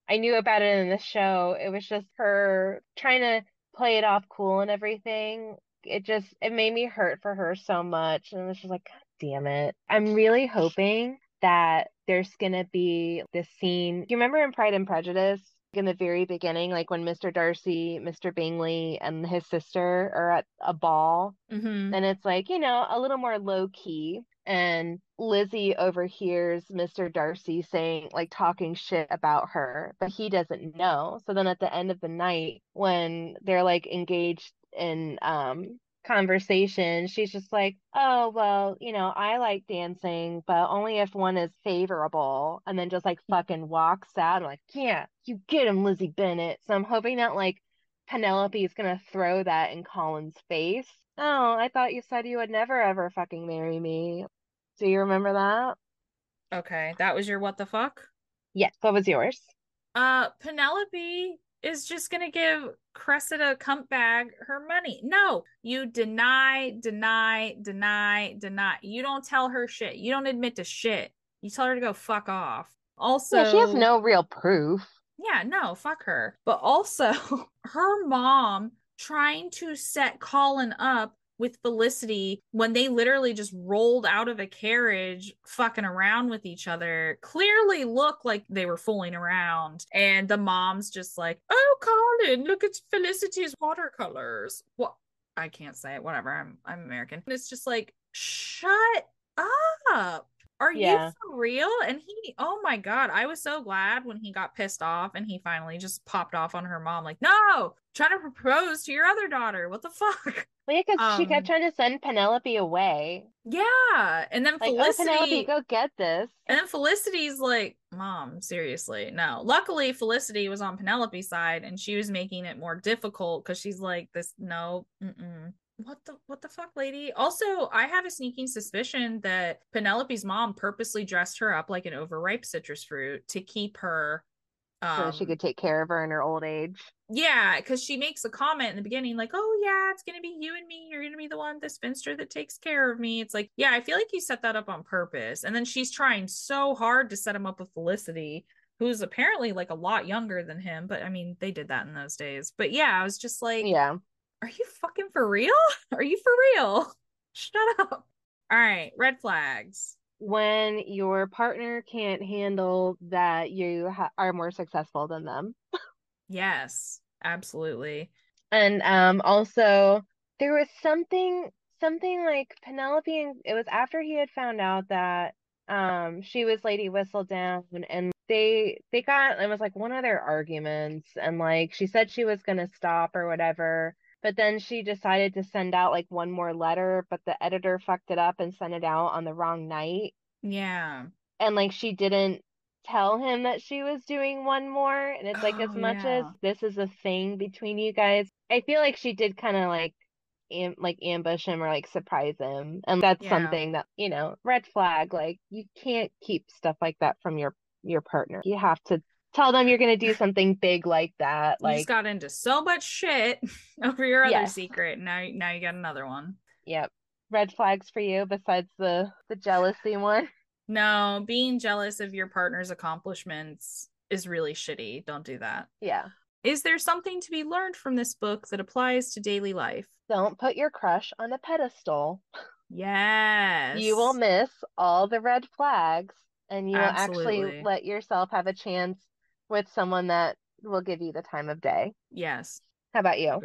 Speaker 2: I knew about it in the show, it was just her trying to play it off cool and everything. It just it made me hurt for her so much. And it was just like, God damn it. I'm really hoping that there's gonna be this scene. You remember in Pride and Prejudice? In the very beginning, like when Mr. Darcy, Mr. Bingley, and his sister are at a ball,
Speaker 1: Mm-hmm.
Speaker 2: and it's like, you know, a little more low key. And Lizzie overhears Mr. Darcy saying, like, talking shit about her, but he doesn't know. So then at the end of the night, when they're like engaged in um conversation, she's just like, oh, well, you know, I like dancing, but only if one is favorable. And then just like fucking walks out. I'm like, yeah, you get him, Lizzie Bennet. So I'm hoping that like Penelope is gonna throw that in Colin's face. Oh, I thought you said you would never ever fucking marry me. Do you remember that?
Speaker 1: Okay, that was your what the fuck?
Speaker 2: Yes. What was yours?
Speaker 1: Uh, Penelope is just gonna give Cressida Cumpbag her money. No, you deny, deny, deny, deny. You don't tell her shit. You don't admit to shit. You tell her to go fuck off. Also,
Speaker 2: Yeah, she has no real proof.
Speaker 1: yeah, no, fuck her. But also, [laughs] her mom trying to set Colin up with Felicity when they literally just rolled out of a carriage fucking around with each other clearly look like they were fooling around. And the mom's just like oh colin look at felicity's watercolors. What? i can't say it whatever i'm i'm american. It's just like shut up are
Speaker 2: Yeah.
Speaker 1: you for real? And he, oh my God, I was so glad when he got pissed off and he finally just popped off on her mom, like, no, trying to propose to your other daughter. What the fuck? [laughs]
Speaker 2: Well, yeah, because she
Speaker 1: Um,
Speaker 2: kept trying to send Penelope away.
Speaker 1: Yeah. And then
Speaker 2: Like, oh,
Speaker 1: Felicity,
Speaker 2: Penelope, go get this.
Speaker 1: and then Felicity's like, Mom, seriously, no. Luckily, Felicity was on Penelope's side and she was making it more difficult because she's like, this, no, mm-mm. What the what the fuck, lady? Also, I have a sneaking suspicion that Penelope's mom purposely dressed her up like an overripe citrus fruit to keep her
Speaker 2: So
Speaker 1: um
Speaker 2: she could take care of her in her old age.
Speaker 1: yeah, because she makes a comment in the beginning, like, oh, yeah, it's going to be you and me. You're going to be the one, the spinster that takes care of me. It's like, yeah, I feel like you set that up on purpose. And then she's trying so hard to set him up with Felicity, who's apparently like a lot younger than him. But I mean, they did that in those days. But yeah, I was just like,
Speaker 2: Yeah.
Speaker 1: Are you fucking for real? [laughs] Are you for real? [laughs] Shut up. All right, red flags.
Speaker 2: When your partner can't handle that you ha are more successful than them.
Speaker 1: Yes, absolutely.
Speaker 2: And um also there was something something like Penelope and it was after he had found out that um she was Lady Whistledown and they they got it was like one of their arguments and like she said she was gonna stop or whatever but then she decided to send out like one more letter but the editor fucked it up and sent it out on the wrong night
Speaker 1: Yeah.
Speaker 2: and like she didn't tell him that she was doing one more and it's like as
Speaker 1: Oh,
Speaker 2: much as this is a thing between you guys I feel like she did kind of like am like ambush him or like surprise him and that's
Speaker 1: Yeah.
Speaker 2: something that you know red flag like you can't keep stuff like that from your your partner you have to tell them you're going to do something big like that
Speaker 1: You just
Speaker 2: like
Speaker 1: got into so much shit [laughs] over your other
Speaker 2: Yes.
Speaker 1: secret. Now now you got another one.
Speaker 2: yep red flags for you besides the the jealousy one [laughs]
Speaker 1: No, being jealous of your partner's accomplishments is really shitty. Don't do that.
Speaker 2: yeah
Speaker 1: Is there something to be learned from this book that applies to daily life?
Speaker 2: don't put your crush on a pedestal [laughs]
Speaker 1: Yes.
Speaker 2: you will miss all the red flags and you will actually let yourself have a chance with someone that will give you the time of day
Speaker 1: Yes.
Speaker 2: how about you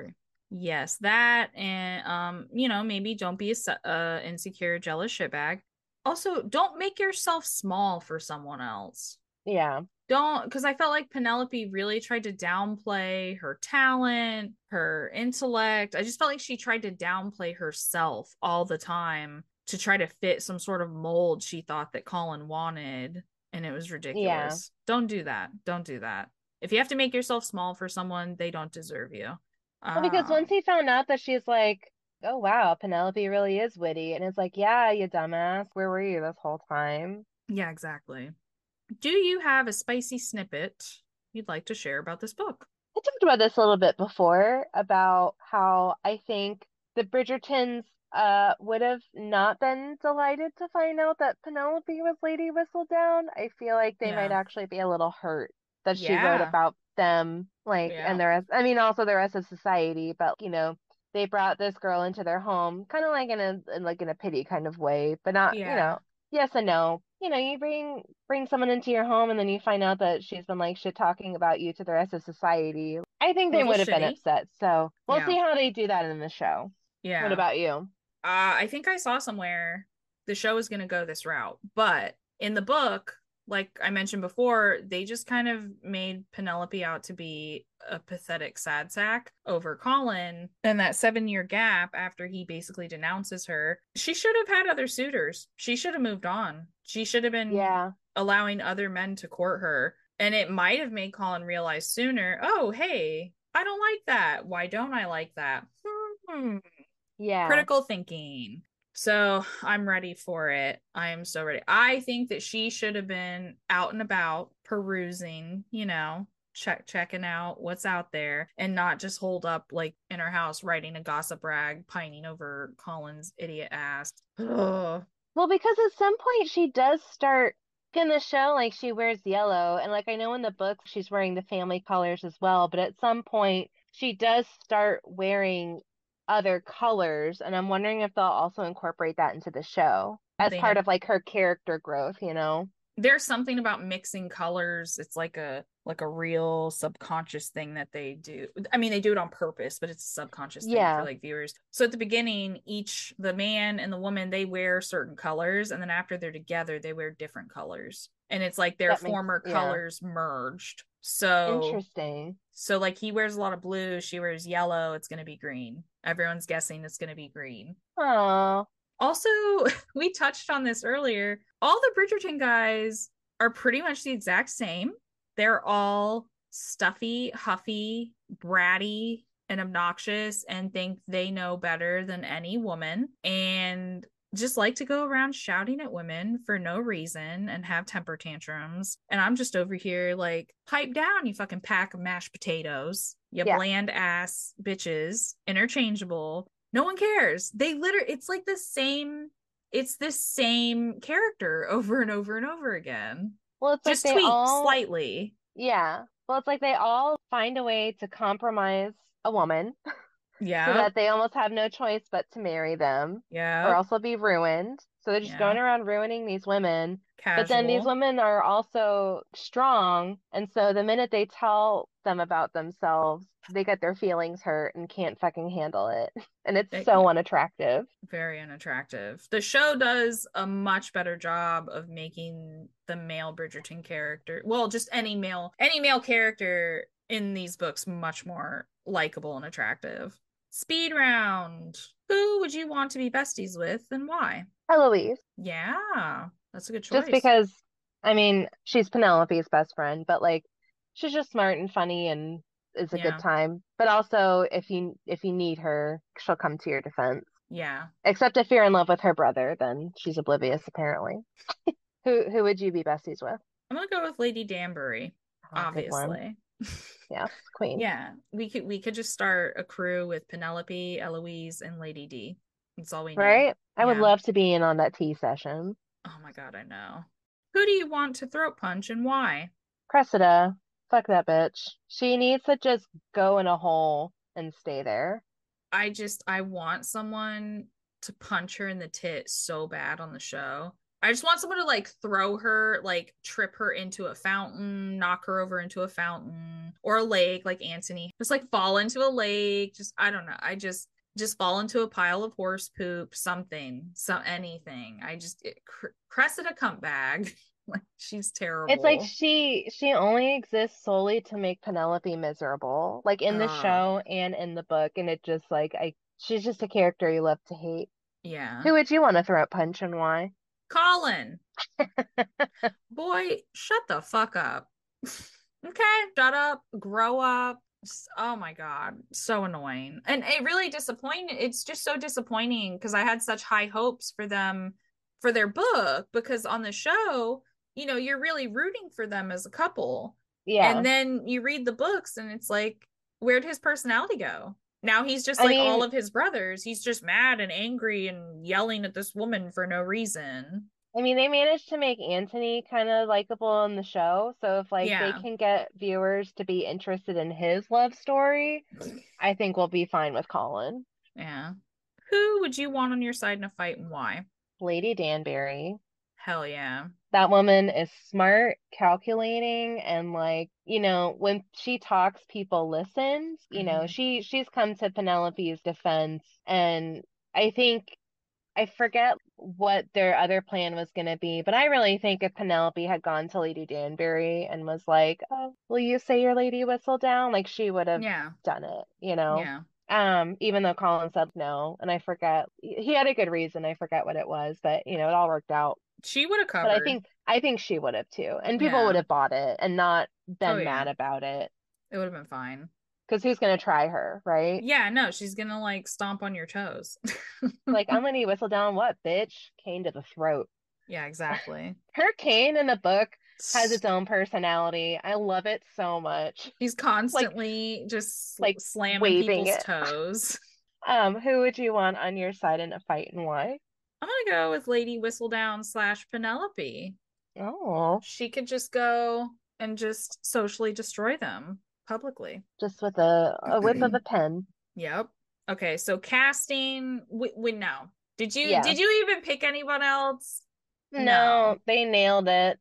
Speaker 1: Yes, that and um, you know, maybe don't be a uh, insecure, jealous shitbag. Also, don't make yourself small for someone else.
Speaker 2: yeah
Speaker 1: Don't, because I felt like Penelope really tried to downplay her talent, her intellect. I just felt like she tried to downplay herself all the time to try to fit some sort of mold she thought that Colin wanted, and it was ridiculous. Yeah. Don't do that. Don't do that. If you have to make yourself small for someone, they don't deserve you.
Speaker 2: Well, because
Speaker 1: Um,
Speaker 2: once he found out that she's like, oh wow, Penelope really is witty, and it's like, yeah, you dumbass, where were you this whole time?
Speaker 1: Yeah, exactly. Do you have a spicy snippet you'd like to share about this book?
Speaker 2: I talked about this a little bit before about how I think the Bridgertons uh would have not been delighted to find out that Penelope was Lady Whistledown. I feel like they might actually be a little hurt that she wrote about them, like,
Speaker 1: Yeah.
Speaker 2: and the rest. I mean, also the rest of society, but you know, they brought this girl into their home, kind of like in a in like in a pity kind of way, but not, you know, yes and no. You know, you bring bring someone into your home and then you find out that she's been like shit talking about you to the rest of society. I think they would have been upset. So we'll
Speaker 1: Yeah.
Speaker 2: see how they do that in the show.
Speaker 1: Yeah.
Speaker 2: What about you?
Speaker 1: Uh, I think I saw somewhere the show is going to go this route, but in the book, like I mentioned before, they just kind of made Penelope out to be a pathetic sad sack over Colin. And that seven year gap after he basically denounces her, she should have had other suitors. She should have moved on. She should have been
Speaker 2: Yeah.
Speaker 1: allowing other men to court her. And it might have made Colin realize sooner, oh, hey, I don't like that. Why don't I like that? Hmm.
Speaker 2: Yeah.
Speaker 1: Critical thinking. So I'm ready for it. I am so ready. I think that she should have been out and about perusing, you know, check checking out what's out there and not just hold up like in her house writing a gossip rag pining over Colin's idiot ass. [sighs] Ugh.
Speaker 2: Well, because at some point she does start in the show, like she wears yellow, and like I know in the book she's wearing the family colors as well, but at some point she does start wearing other colors, and I'm wondering if they'll also incorporate that into the show as
Speaker 1: They
Speaker 2: part
Speaker 1: never-
Speaker 2: of like her character growth, you know?
Speaker 1: there's something about mixing colors it's like a like a real subconscious thing that they do i mean they do it on purpose but it's a subconscious thing
Speaker 2: Yeah.
Speaker 1: for like viewers so at the beginning each the man and the woman they wear certain colors and then after they're together they wear different colors and it's like their
Speaker 2: That makes-
Speaker 1: former
Speaker 2: yeah.
Speaker 1: colors merged so
Speaker 2: Interesting.
Speaker 1: so like he wears a lot of blue she wears yellow it's going to be green everyone's guessing it's going to be green
Speaker 2: Oh,
Speaker 1: also, [laughs] we touched on this earlier. All the Bridgerton guys are pretty much the exact same. They're all stuffy, huffy, bratty, and obnoxious and think they know better than any woman and just like to go around shouting at women for no reason and have temper tantrums. And I'm just over here like, pipe down, you fucking pack of mashed potatoes, you
Speaker 2: Yeah.
Speaker 1: bland ass bitches, interchangeable. No one cares. They literally, it's like the same, it's the same character [laughs] over and over and over again.
Speaker 2: well, it's
Speaker 1: Just
Speaker 2: like they
Speaker 1: tweaked
Speaker 2: all,
Speaker 1: slightly.
Speaker 2: yeah. Well, it's like they all find a way to compromise a woman [laughs]
Speaker 1: Yeah.
Speaker 2: so that they almost have no choice but to marry them.
Speaker 1: yeah.
Speaker 2: or also be ruined. So they're just
Speaker 1: Yeah.
Speaker 2: going around ruining these women.
Speaker 1: Casual.
Speaker 2: But then these women are also strong. And so the minute they tell them about themselves, they get their feelings hurt and can't fucking handle it. [laughs] And it's
Speaker 1: They-
Speaker 2: so unattractive.
Speaker 1: very unattractive. The show does a much better job of making the male Bridgerton character, well, just any male any male character in these books much more likable and attractive. Speed round. Who would you want to be besties with and why?
Speaker 2: Eloise,
Speaker 1: Yeah, that's a good choice.
Speaker 2: just because, I mean, she's Penelope's best friend, but like, she's just smart and funny and is a
Speaker 1: Yeah.
Speaker 2: good time. But also, if you if you need her, she'll come to your defense.
Speaker 1: Yeah.
Speaker 2: Except if you're in love with her brother, then she's oblivious, apparently. [laughs] Who who would you be besties with?
Speaker 1: I'm gonna go with Lady Danbury,
Speaker 2: Oh,
Speaker 1: obviously. [laughs]
Speaker 2: Yeah, queen.
Speaker 1: Yeah, we could we could just start a crew with Penelope, Eloise, and Lady D. That's all we need.
Speaker 2: Right? I would
Speaker 1: Yeah.
Speaker 2: love to be in on that tea session.
Speaker 1: Oh my god, I know. Who do you want to throat punch and why?
Speaker 2: Cressida, fuck that bitch. She needs to just go in a hole and stay there.
Speaker 1: I just I want someone to punch her in the tit so bad on the show. I just want someone to like throw her, like trip her into a fountain, knock her over into a fountain or a lake like Anthony. Just like fall into a lake. Just I don't know. I just just fall into a pile of horse poop, something, so anything. I just it, Cr- Cressida come bag. [laughs] like she's terrible.
Speaker 2: It's like she she only exists solely to make Penelope miserable, like in the
Speaker 1: Ugh.
Speaker 2: show and in the book, and it just like I she's just a character you love to hate.
Speaker 1: yeah.
Speaker 2: Who would you want to throat punch and why?
Speaker 1: Colin. Boy, shut the fuck up. okay, shut up, grow up. Oh my god, so annoying. And it really disappointed. It's just so disappointing because I had such high hopes for them for their book because on the show, you know, you're really rooting for them as a couple.
Speaker 2: Yeah.
Speaker 1: And then you read the books and it's like where'd his personality go? Now he's just
Speaker 2: I
Speaker 1: like all of his brothers. He's just mad and angry and yelling at this woman for no reason.
Speaker 2: I mean, they managed to make Anthony kind of likable in the show, so if like
Speaker 1: Yeah.
Speaker 2: they can get viewers to be interested in his love story, I think we'll be fine with Colin.
Speaker 1: Yeah. Who would you want on your side in a fight and why?
Speaker 2: Lady Danbury.
Speaker 1: Hell yeah.
Speaker 2: That woman is smart, calculating, and like, you know, when she talks, people listen. You know,
Speaker 1: Mhm.
Speaker 2: she she's come to Penelope's defense, and I think I forget what their other plan was going to be, but I really think if Penelope had gone to Lady Danbury and was like, "Oh, will you say your lady Whistledown?" like she would have
Speaker 1: Yeah.
Speaker 2: done it, you know.
Speaker 1: Yeah.
Speaker 2: Um, even though Colin said no, and I forget he had a good reason. I forget what it was, but you know, it all worked out.
Speaker 1: She would have covered.
Speaker 2: But I think I think she would have too, and people
Speaker 1: Yeah.
Speaker 2: would have bought it and not been
Speaker 1: Oh, yeah.
Speaker 2: mad about it.
Speaker 1: it would have been fine.
Speaker 2: Because who's gonna try her, right?
Speaker 1: Yeah, no, she's gonna like stomp on your toes. [laughs]
Speaker 2: Like I'm gonna whistle down what, bitch? Cane to the throat.
Speaker 1: yeah, exactly. [laughs]
Speaker 2: Her cane in the book has its own personality. I love it so much.
Speaker 1: He's constantly just
Speaker 2: like,
Speaker 1: slamming people's
Speaker 2: it.
Speaker 1: toes. [laughs]
Speaker 2: Um, who would you want on your side in a fight and why?
Speaker 1: I'm gonna go with Lady Whistledown slash Penelope.
Speaker 2: Oh,
Speaker 1: She could just go and just socially destroy them publicly.
Speaker 2: just with a, a whip of a pen.
Speaker 1: Yep. Okay, so casting. We, we no. Did you
Speaker 2: Yeah.
Speaker 1: did you even pick anyone else?
Speaker 2: No,
Speaker 1: No.
Speaker 2: they nailed it.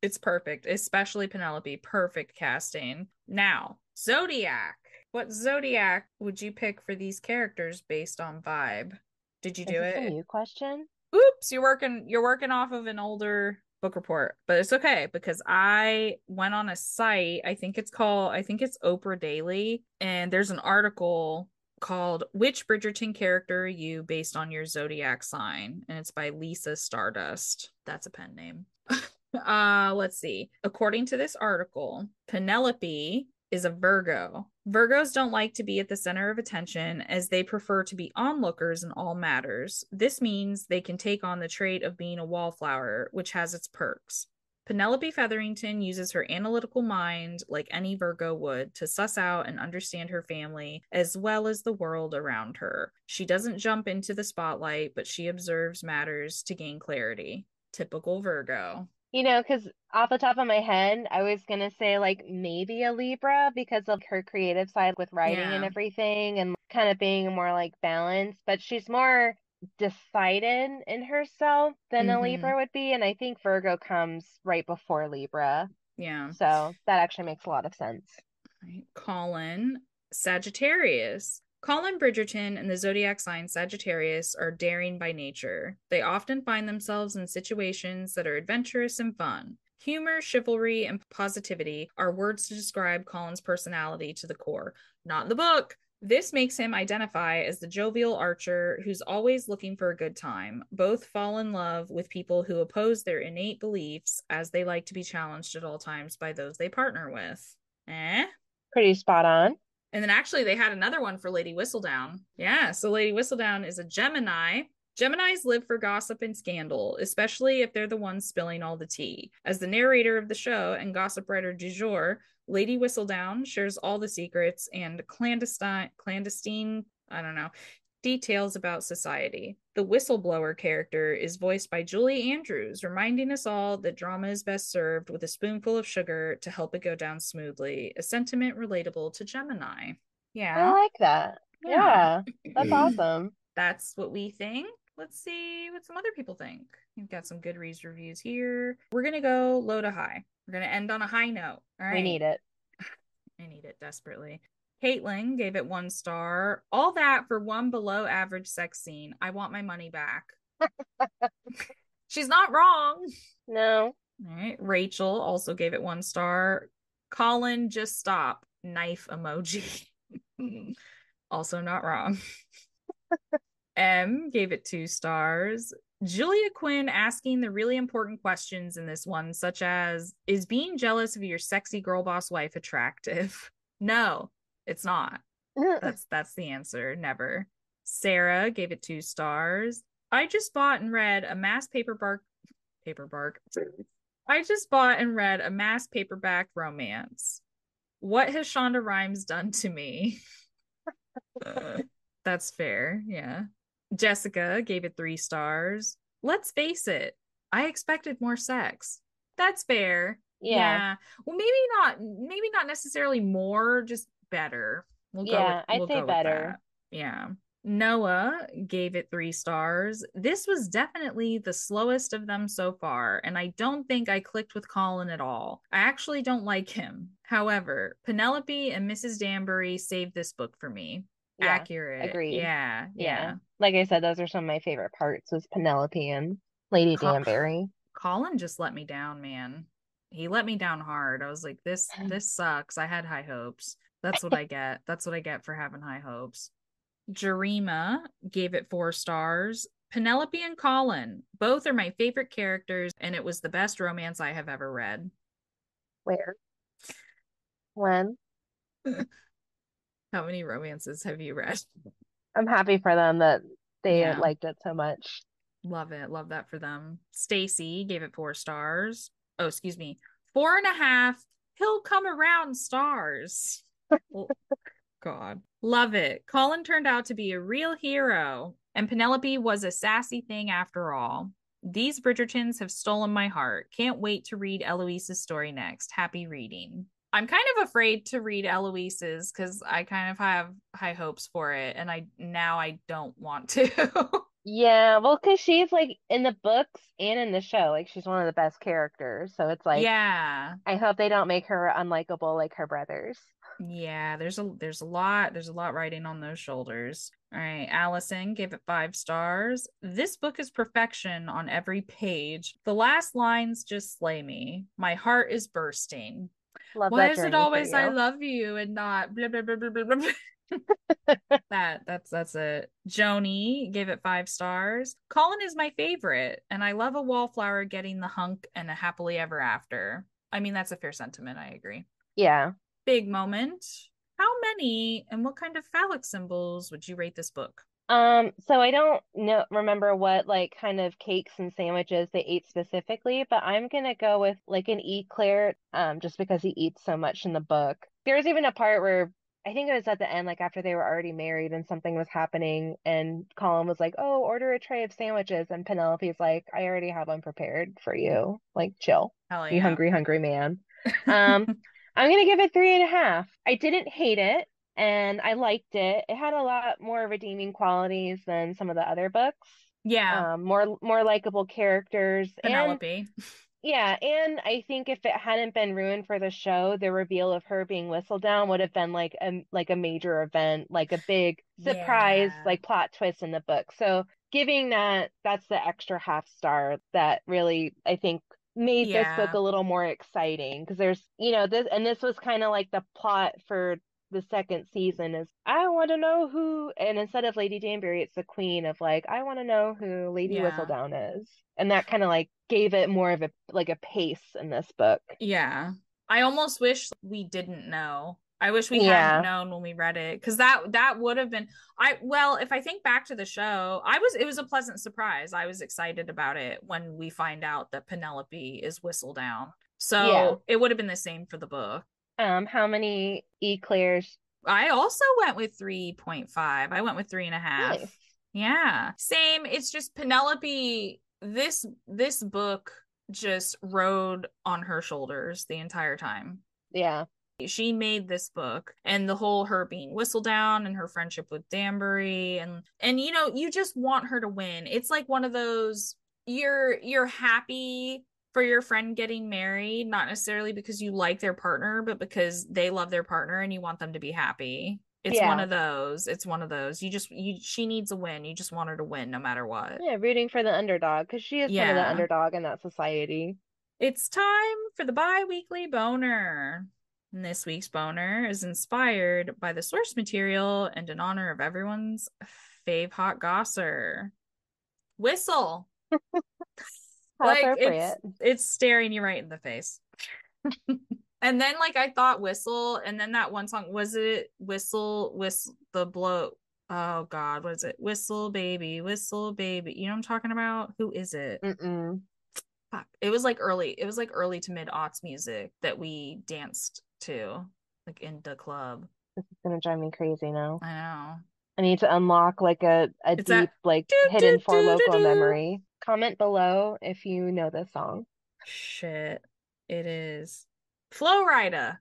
Speaker 1: It's perfect, especially Penelope. Perfect casting. Now, Zodiac. What Zodiac would you pick for these characters based on vibe? Did you do
Speaker 2: this a
Speaker 1: it?
Speaker 2: new question?
Speaker 1: Oops, you're working you're working off of an older book report, but it's okay because I went on a site, I think it's called I think it's Oprah Daily, and there's an article called Which Bridgerton character are you based on your zodiac sign? And it's by Lisa Stardust. That's a pen name. [laughs] uh let's see. According to this article, Penelope is a Virgo. Virgos don't like to be at the center of attention as they prefer to be onlookers in all matters. This means they can take on the trait of being a wallflower, which has its perks. Penelope Featherington uses her analytical mind, like any Virgo would, to suss out and understand her family as well as the world around her. She doesn't jump into the spotlight, but she observes matters to gain clarity. Typical Virgo.
Speaker 2: You know, because off the top of my head, I was gonna say like maybe a Libra because of her creative side with writing and everything and kind of being more like balanced, but she's more decided in herself than a
Speaker 1: Mhm.
Speaker 2: Libra would be, and I think Virgo comes right before Libra.
Speaker 1: Yeah.
Speaker 2: So that actually makes a lot of sense.
Speaker 1: Right. Colin, Sagittarius. Colin Bridgerton and the zodiac sign Sagittarius are daring by nature. They often find themselves in situations that are adventurous and fun. Humor, chivalry, and positivity are words to describe Colin's personality to the core. Not in the book. This makes him identify as the jovial archer who's always looking for a good time. Both fall in love with people who oppose their innate beliefs as they like to be challenged at all times by those they partner with. Eh?
Speaker 2: Pretty spot on.
Speaker 1: And then actually, they had another one for Lady Whistledown. Yeah. So Lady Whistledown is a Gemini. Geminis live for gossip and scandal, especially if they're the ones spilling all the tea. As the narrator of the show and gossip writer du jour, Lady Whistledown shares all the secrets and clandestine, clandestine, I don't know, details about society. The whistleblower character is voiced by Julie Andrews, reminding us all that drama is best served with a spoonful of sugar to help it go down smoothly, a sentiment relatable to Gemini. Yeah.
Speaker 2: I like that. Yeah, yeah that's hmm. awesome.
Speaker 1: That's what we think. Let's see what some other people think. We've got some Goodreads reviews here. We're going to go low to high. We're going to end on a high note. All right.
Speaker 2: We need it. [laughs]
Speaker 1: I need it desperately. Caitlin gave it one star. All that for one below average sex scene. I want my money back. [laughs] She's not wrong.
Speaker 2: No.
Speaker 1: All right. Rachel also gave it one star. Colin, just stop. Knife emoji. [laughs] also not wrong. [laughs] M gave it two stars. Julia Quinn asking the really important questions in this one, such as Is being jealous of your sexy girl boss wife attractive? No. It's not. that's that's the answer. Never. Sarah gave it two stars. I just bought and read a mass paperback paperback. I just bought and read a mass paperback romance. What has Shonda Rhimes done to me? uh, [laughs] that's fair. Yeah. Jessica gave it three stars. Let's face it, I expected more sex. That's fair. Yeah. yeah. Well, maybe not. Maybe not necessarily more. Just better.
Speaker 2: We'll yeah, with, we'll I'd say better.
Speaker 1: Yeah. Noah gave it three stars. This was definitely the slowest of them so far, and I don't think I clicked with Colin at all. I actually don't like him. However, Penelope and Mrs. Danbury saved this book for me. Yeah, Accurate. Agreed. Yeah, yeah, yeah.
Speaker 2: Like I said, those are some of my favorite parts was Penelope and Lady Col- Danbury.
Speaker 1: Colin just let me down, man. He let me down hard. I was like, this [sighs] this sucks. I had high hopes. That's what I get. That's what I get for having high hopes. Jerima gave it four stars. Penelope and Colin, both are my favorite characters, and it was the best romance I have ever read.
Speaker 2: Where? When? [laughs]
Speaker 1: How many romances have you read?
Speaker 2: I'm happy for them that they yeah. liked it so much.
Speaker 1: Love it. Love that for them. Stacy gave it four stars. Oh, excuse me. Four and a half. He'll come around stars. Oh, God. Love it. Colin turned out to be a real hero, and Penelope was a sassy thing after all. These Bridgertons have stolen my heart. Can't wait to read Eloise's story next. Happy reading. I'm kind of afraid to read Eloise's because I kind of have high hopes for it, and I now I don't want to. [laughs]
Speaker 2: yeah, well, because she's like in the books and in the show, like she's one of the best characters. So it's like,
Speaker 1: yeah,
Speaker 2: I hope they don't make her unlikable like her brothers.
Speaker 1: Yeah, there's a there's a lot there's a lot riding on those shoulders. All right, Allison gave it five stars. This book is perfection on every page. The last lines just slay me. My heart is bursting. Love Why is it always I love you and not blah blah blah blah blah blah? [laughs] that that's that's it. Joni gave it five stars. Colin is my favorite, and I love a wallflower getting the hunk and a happily ever after. I mean, that's a fair sentiment. I agree.
Speaker 2: Yeah,
Speaker 1: big moment. How many and what kind of phallic symbols would you rate this book?
Speaker 2: Um, so I don't know remember what like kind of cakes and sandwiches they ate specifically, but I'm gonna go with like an eclair, um, just because he eats so much in the book. There's even a part where I think it was at the end, like after they were already married and something was happening, and Colin was like, "Oh, order a tray of sandwiches," and Penelope's like, "I already have one prepared for you. Like, chill,
Speaker 1: yeah.
Speaker 2: you hungry, hungry man." [laughs] Um, I'm gonna give it three and a half. I didn't hate it and I liked it. It had a lot more redeeming qualities than some of the other books.
Speaker 1: Yeah.
Speaker 2: Um, more more likable characters.
Speaker 1: Penelope.
Speaker 2: And, [laughs] Yeah, and I think if it hadn't been ruined for the show, the reveal of her being Whistledown would have been like a like a major event, like a big surprise,
Speaker 1: Yeah.
Speaker 2: like plot twist in the book. So giving that that's the extra half star that really I think made this book a little more exciting because there's you know this and this was kind of like the plot for the second season is I want to know who and instead of Lady Danbury it's the queen of like I want to know who Lady
Speaker 1: Yeah.
Speaker 2: Whistledown is and that kind of like gave it more of a like a pace in this book
Speaker 1: Yeah. I almost wish we didn't know. I wish we
Speaker 2: Yeah.
Speaker 1: hadn't known when we read it cuz that that would have been I well, if I think back to the show, I was it was a pleasant surprise. I was excited about it when we find out that Penelope is Whistledown. So,
Speaker 2: Yeah.
Speaker 1: it would have been the same for the book.
Speaker 2: um how many eclairs
Speaker 1: I also went with 3.5. I went with three and a half.
Speaker 2: nice
Speaker 1: Yeah. Same. It's just Penelope this this book just rode on her shoulders the entire time.
Speaker 2: yeah
Speaker 1: She made this book and the whole her being Whistledown and her friendship with Danbury and and you know, you just want her to win. It's like one of those you're you're happy for your friend getting married, not necessarily because you like their partner, but because they love their partner and you want them to be happy. It's
Speaker 2: Yeah.
Speaker 1: one of those. It's one of those. You just you she needs a win. You just want her to win no matter what.
Speaker 2: yeah rooting for the underdog because she is kind of the underdog in that society
Speaker 1: It's time for the bi-weekly boner. And this week's boner is inspired by the source material and in honor of everyone's fave hot gosser. Whistle. [laughs] Like,
Speaker 2: appropriate
Speaker 1: It's staring you right in the face. [laughs] and then like I thought whistle, and then that one song was it whistle whistle the blow. Oh God, what is it? Whistle baby, whistle baby. You know what I'm talking about? Who is it?
Speaker 2: Mm-mm.
Speaker 1: Fuck. It was like early. It was like early to mid aughts music that we danced to, like in the club.
Speaker 2: this is gonna drive me crazy now
Speaker 1: I know.
Speaker 2: I need to unlock like a, a
Speaker 1: It's
Speaker 2: deep,
Speaker 1: that
Speaker 2: like
Speaker 1: do,
Speaker 2: hidden
Speaker 1: do,
Speaker 2: for
Speaker 1: do,
Speaker 2: local memory. Comment below if you know this song.
Speaker 1: Shit. It is Flo Rida.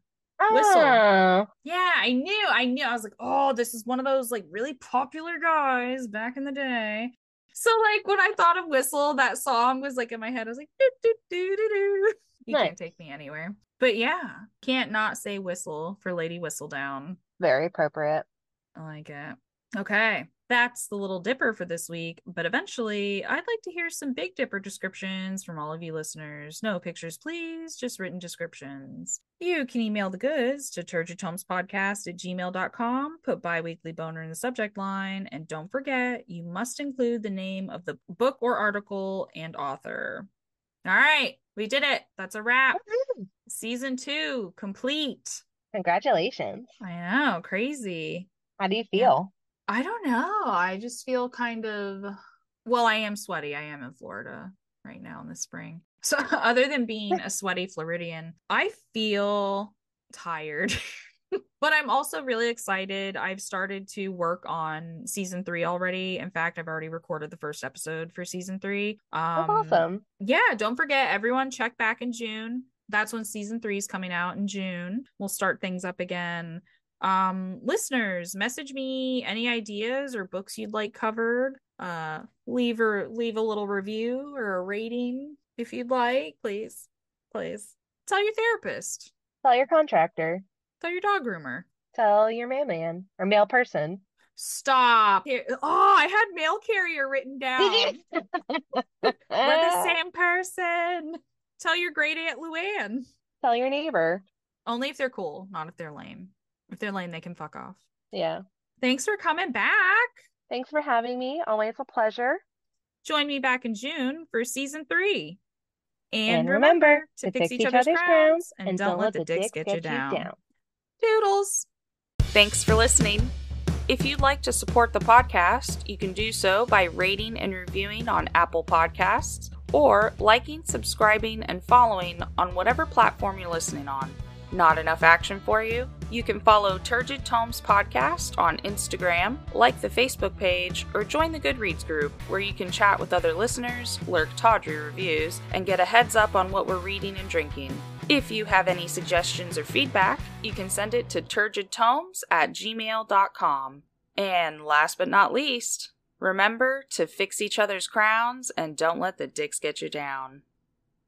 Speaker 1: Whistle.
Speaker 2: Oh,
Speaker 1: Yeah, I knew. I knew. I was like, oh, this is one of those like really popular guys back in the day. So like when I thought of Whistle, that song was like in my head. I was like, do, do, do, do, do. You
Speaker 2: Nice.
Speaker 1: can't take me anywhere. But yeah, can't not say whistle for Lady Whistledown.
Speaker 2: very appropriate.
Speaker 1: I like it. Okay. That's the Little Dipper for this week. But eventually, I'd like to hear some Big Dipper descriptions from all of you listeners. No pictures, please, just written descriptions. You can email the goods to turgidtomespodcast at gmail.com, put biweekly boner in the subject line, and don't forget, you must include the name of the book or article and author. All right, we did it. That's a wrap. Season two complete.
Speaker 2: Congratulations.
Speaker 1: I know, crazy.
Speaker 2: How do you feel?
Speaker 1: I don't know. I just feel kind of well, I am sweaty. I am in Florida right now in the spring. So [laughs] other than being a sweaty Floridian, I feel tired. [laughs] but I'm also really excited. I've started to work on season 3 already. In fact, I've already recorded the first episode for season 3. Um
Speaker 2: That's awesome.
Speaker 1: yeah, don't forget everyone check back in June. That's when season 3 is coming out in June. We'll start things up again. Um listeners, message me any ideas or books you'd like covered. Uh leave or leave a little review or a rating if you'd like, please. Please. Tell your therapist.
Speaker 2: Tell your contractor.
Speaker 1: Tell your dog groomer.
Speaker 2: Tell your mailman or mail person.
Speaker 1: Stop. Oh, I had mail carrier written [laughs] down. We're the same person. Tell your great aunt Luann.
Speaker 2: Tell your neighbor.
Speaker 1: Only if they're cool, not if they're lame. If they're lame, they can fuck off.
Speaker 2: Yeah.
Speaker 1: Thanks for coming back.
Speaker 2: Thanks for having me. Always a pleasure.
Speaker 1: Join me back in June for season three. And,
Speaker 2: And
Speaker 1: remember,
Speaker 2: remember
Speaker 1: to fix each other's crowns and don't let the dicks get you down. Doodles. Thanks for listening. If you'd like to support the podcast, you can do so by rating and reviewing on Apple Podcasts or liking, subscribing, and following on whatever platform you're listening on. Not enough action for you? You can follow Turgid Tomes Podcast on Instagram, like the Facebook page, or join the Goodreads group where you can chat with other listeners, lurk tawdry reviews, and get a heads up on what we're reading and drinking. If you have any suggestions or feedback, you can send it to turgidtomes at gmail.com. And last but not least, remember to fix each other's crowns and don't let the dicks get you down.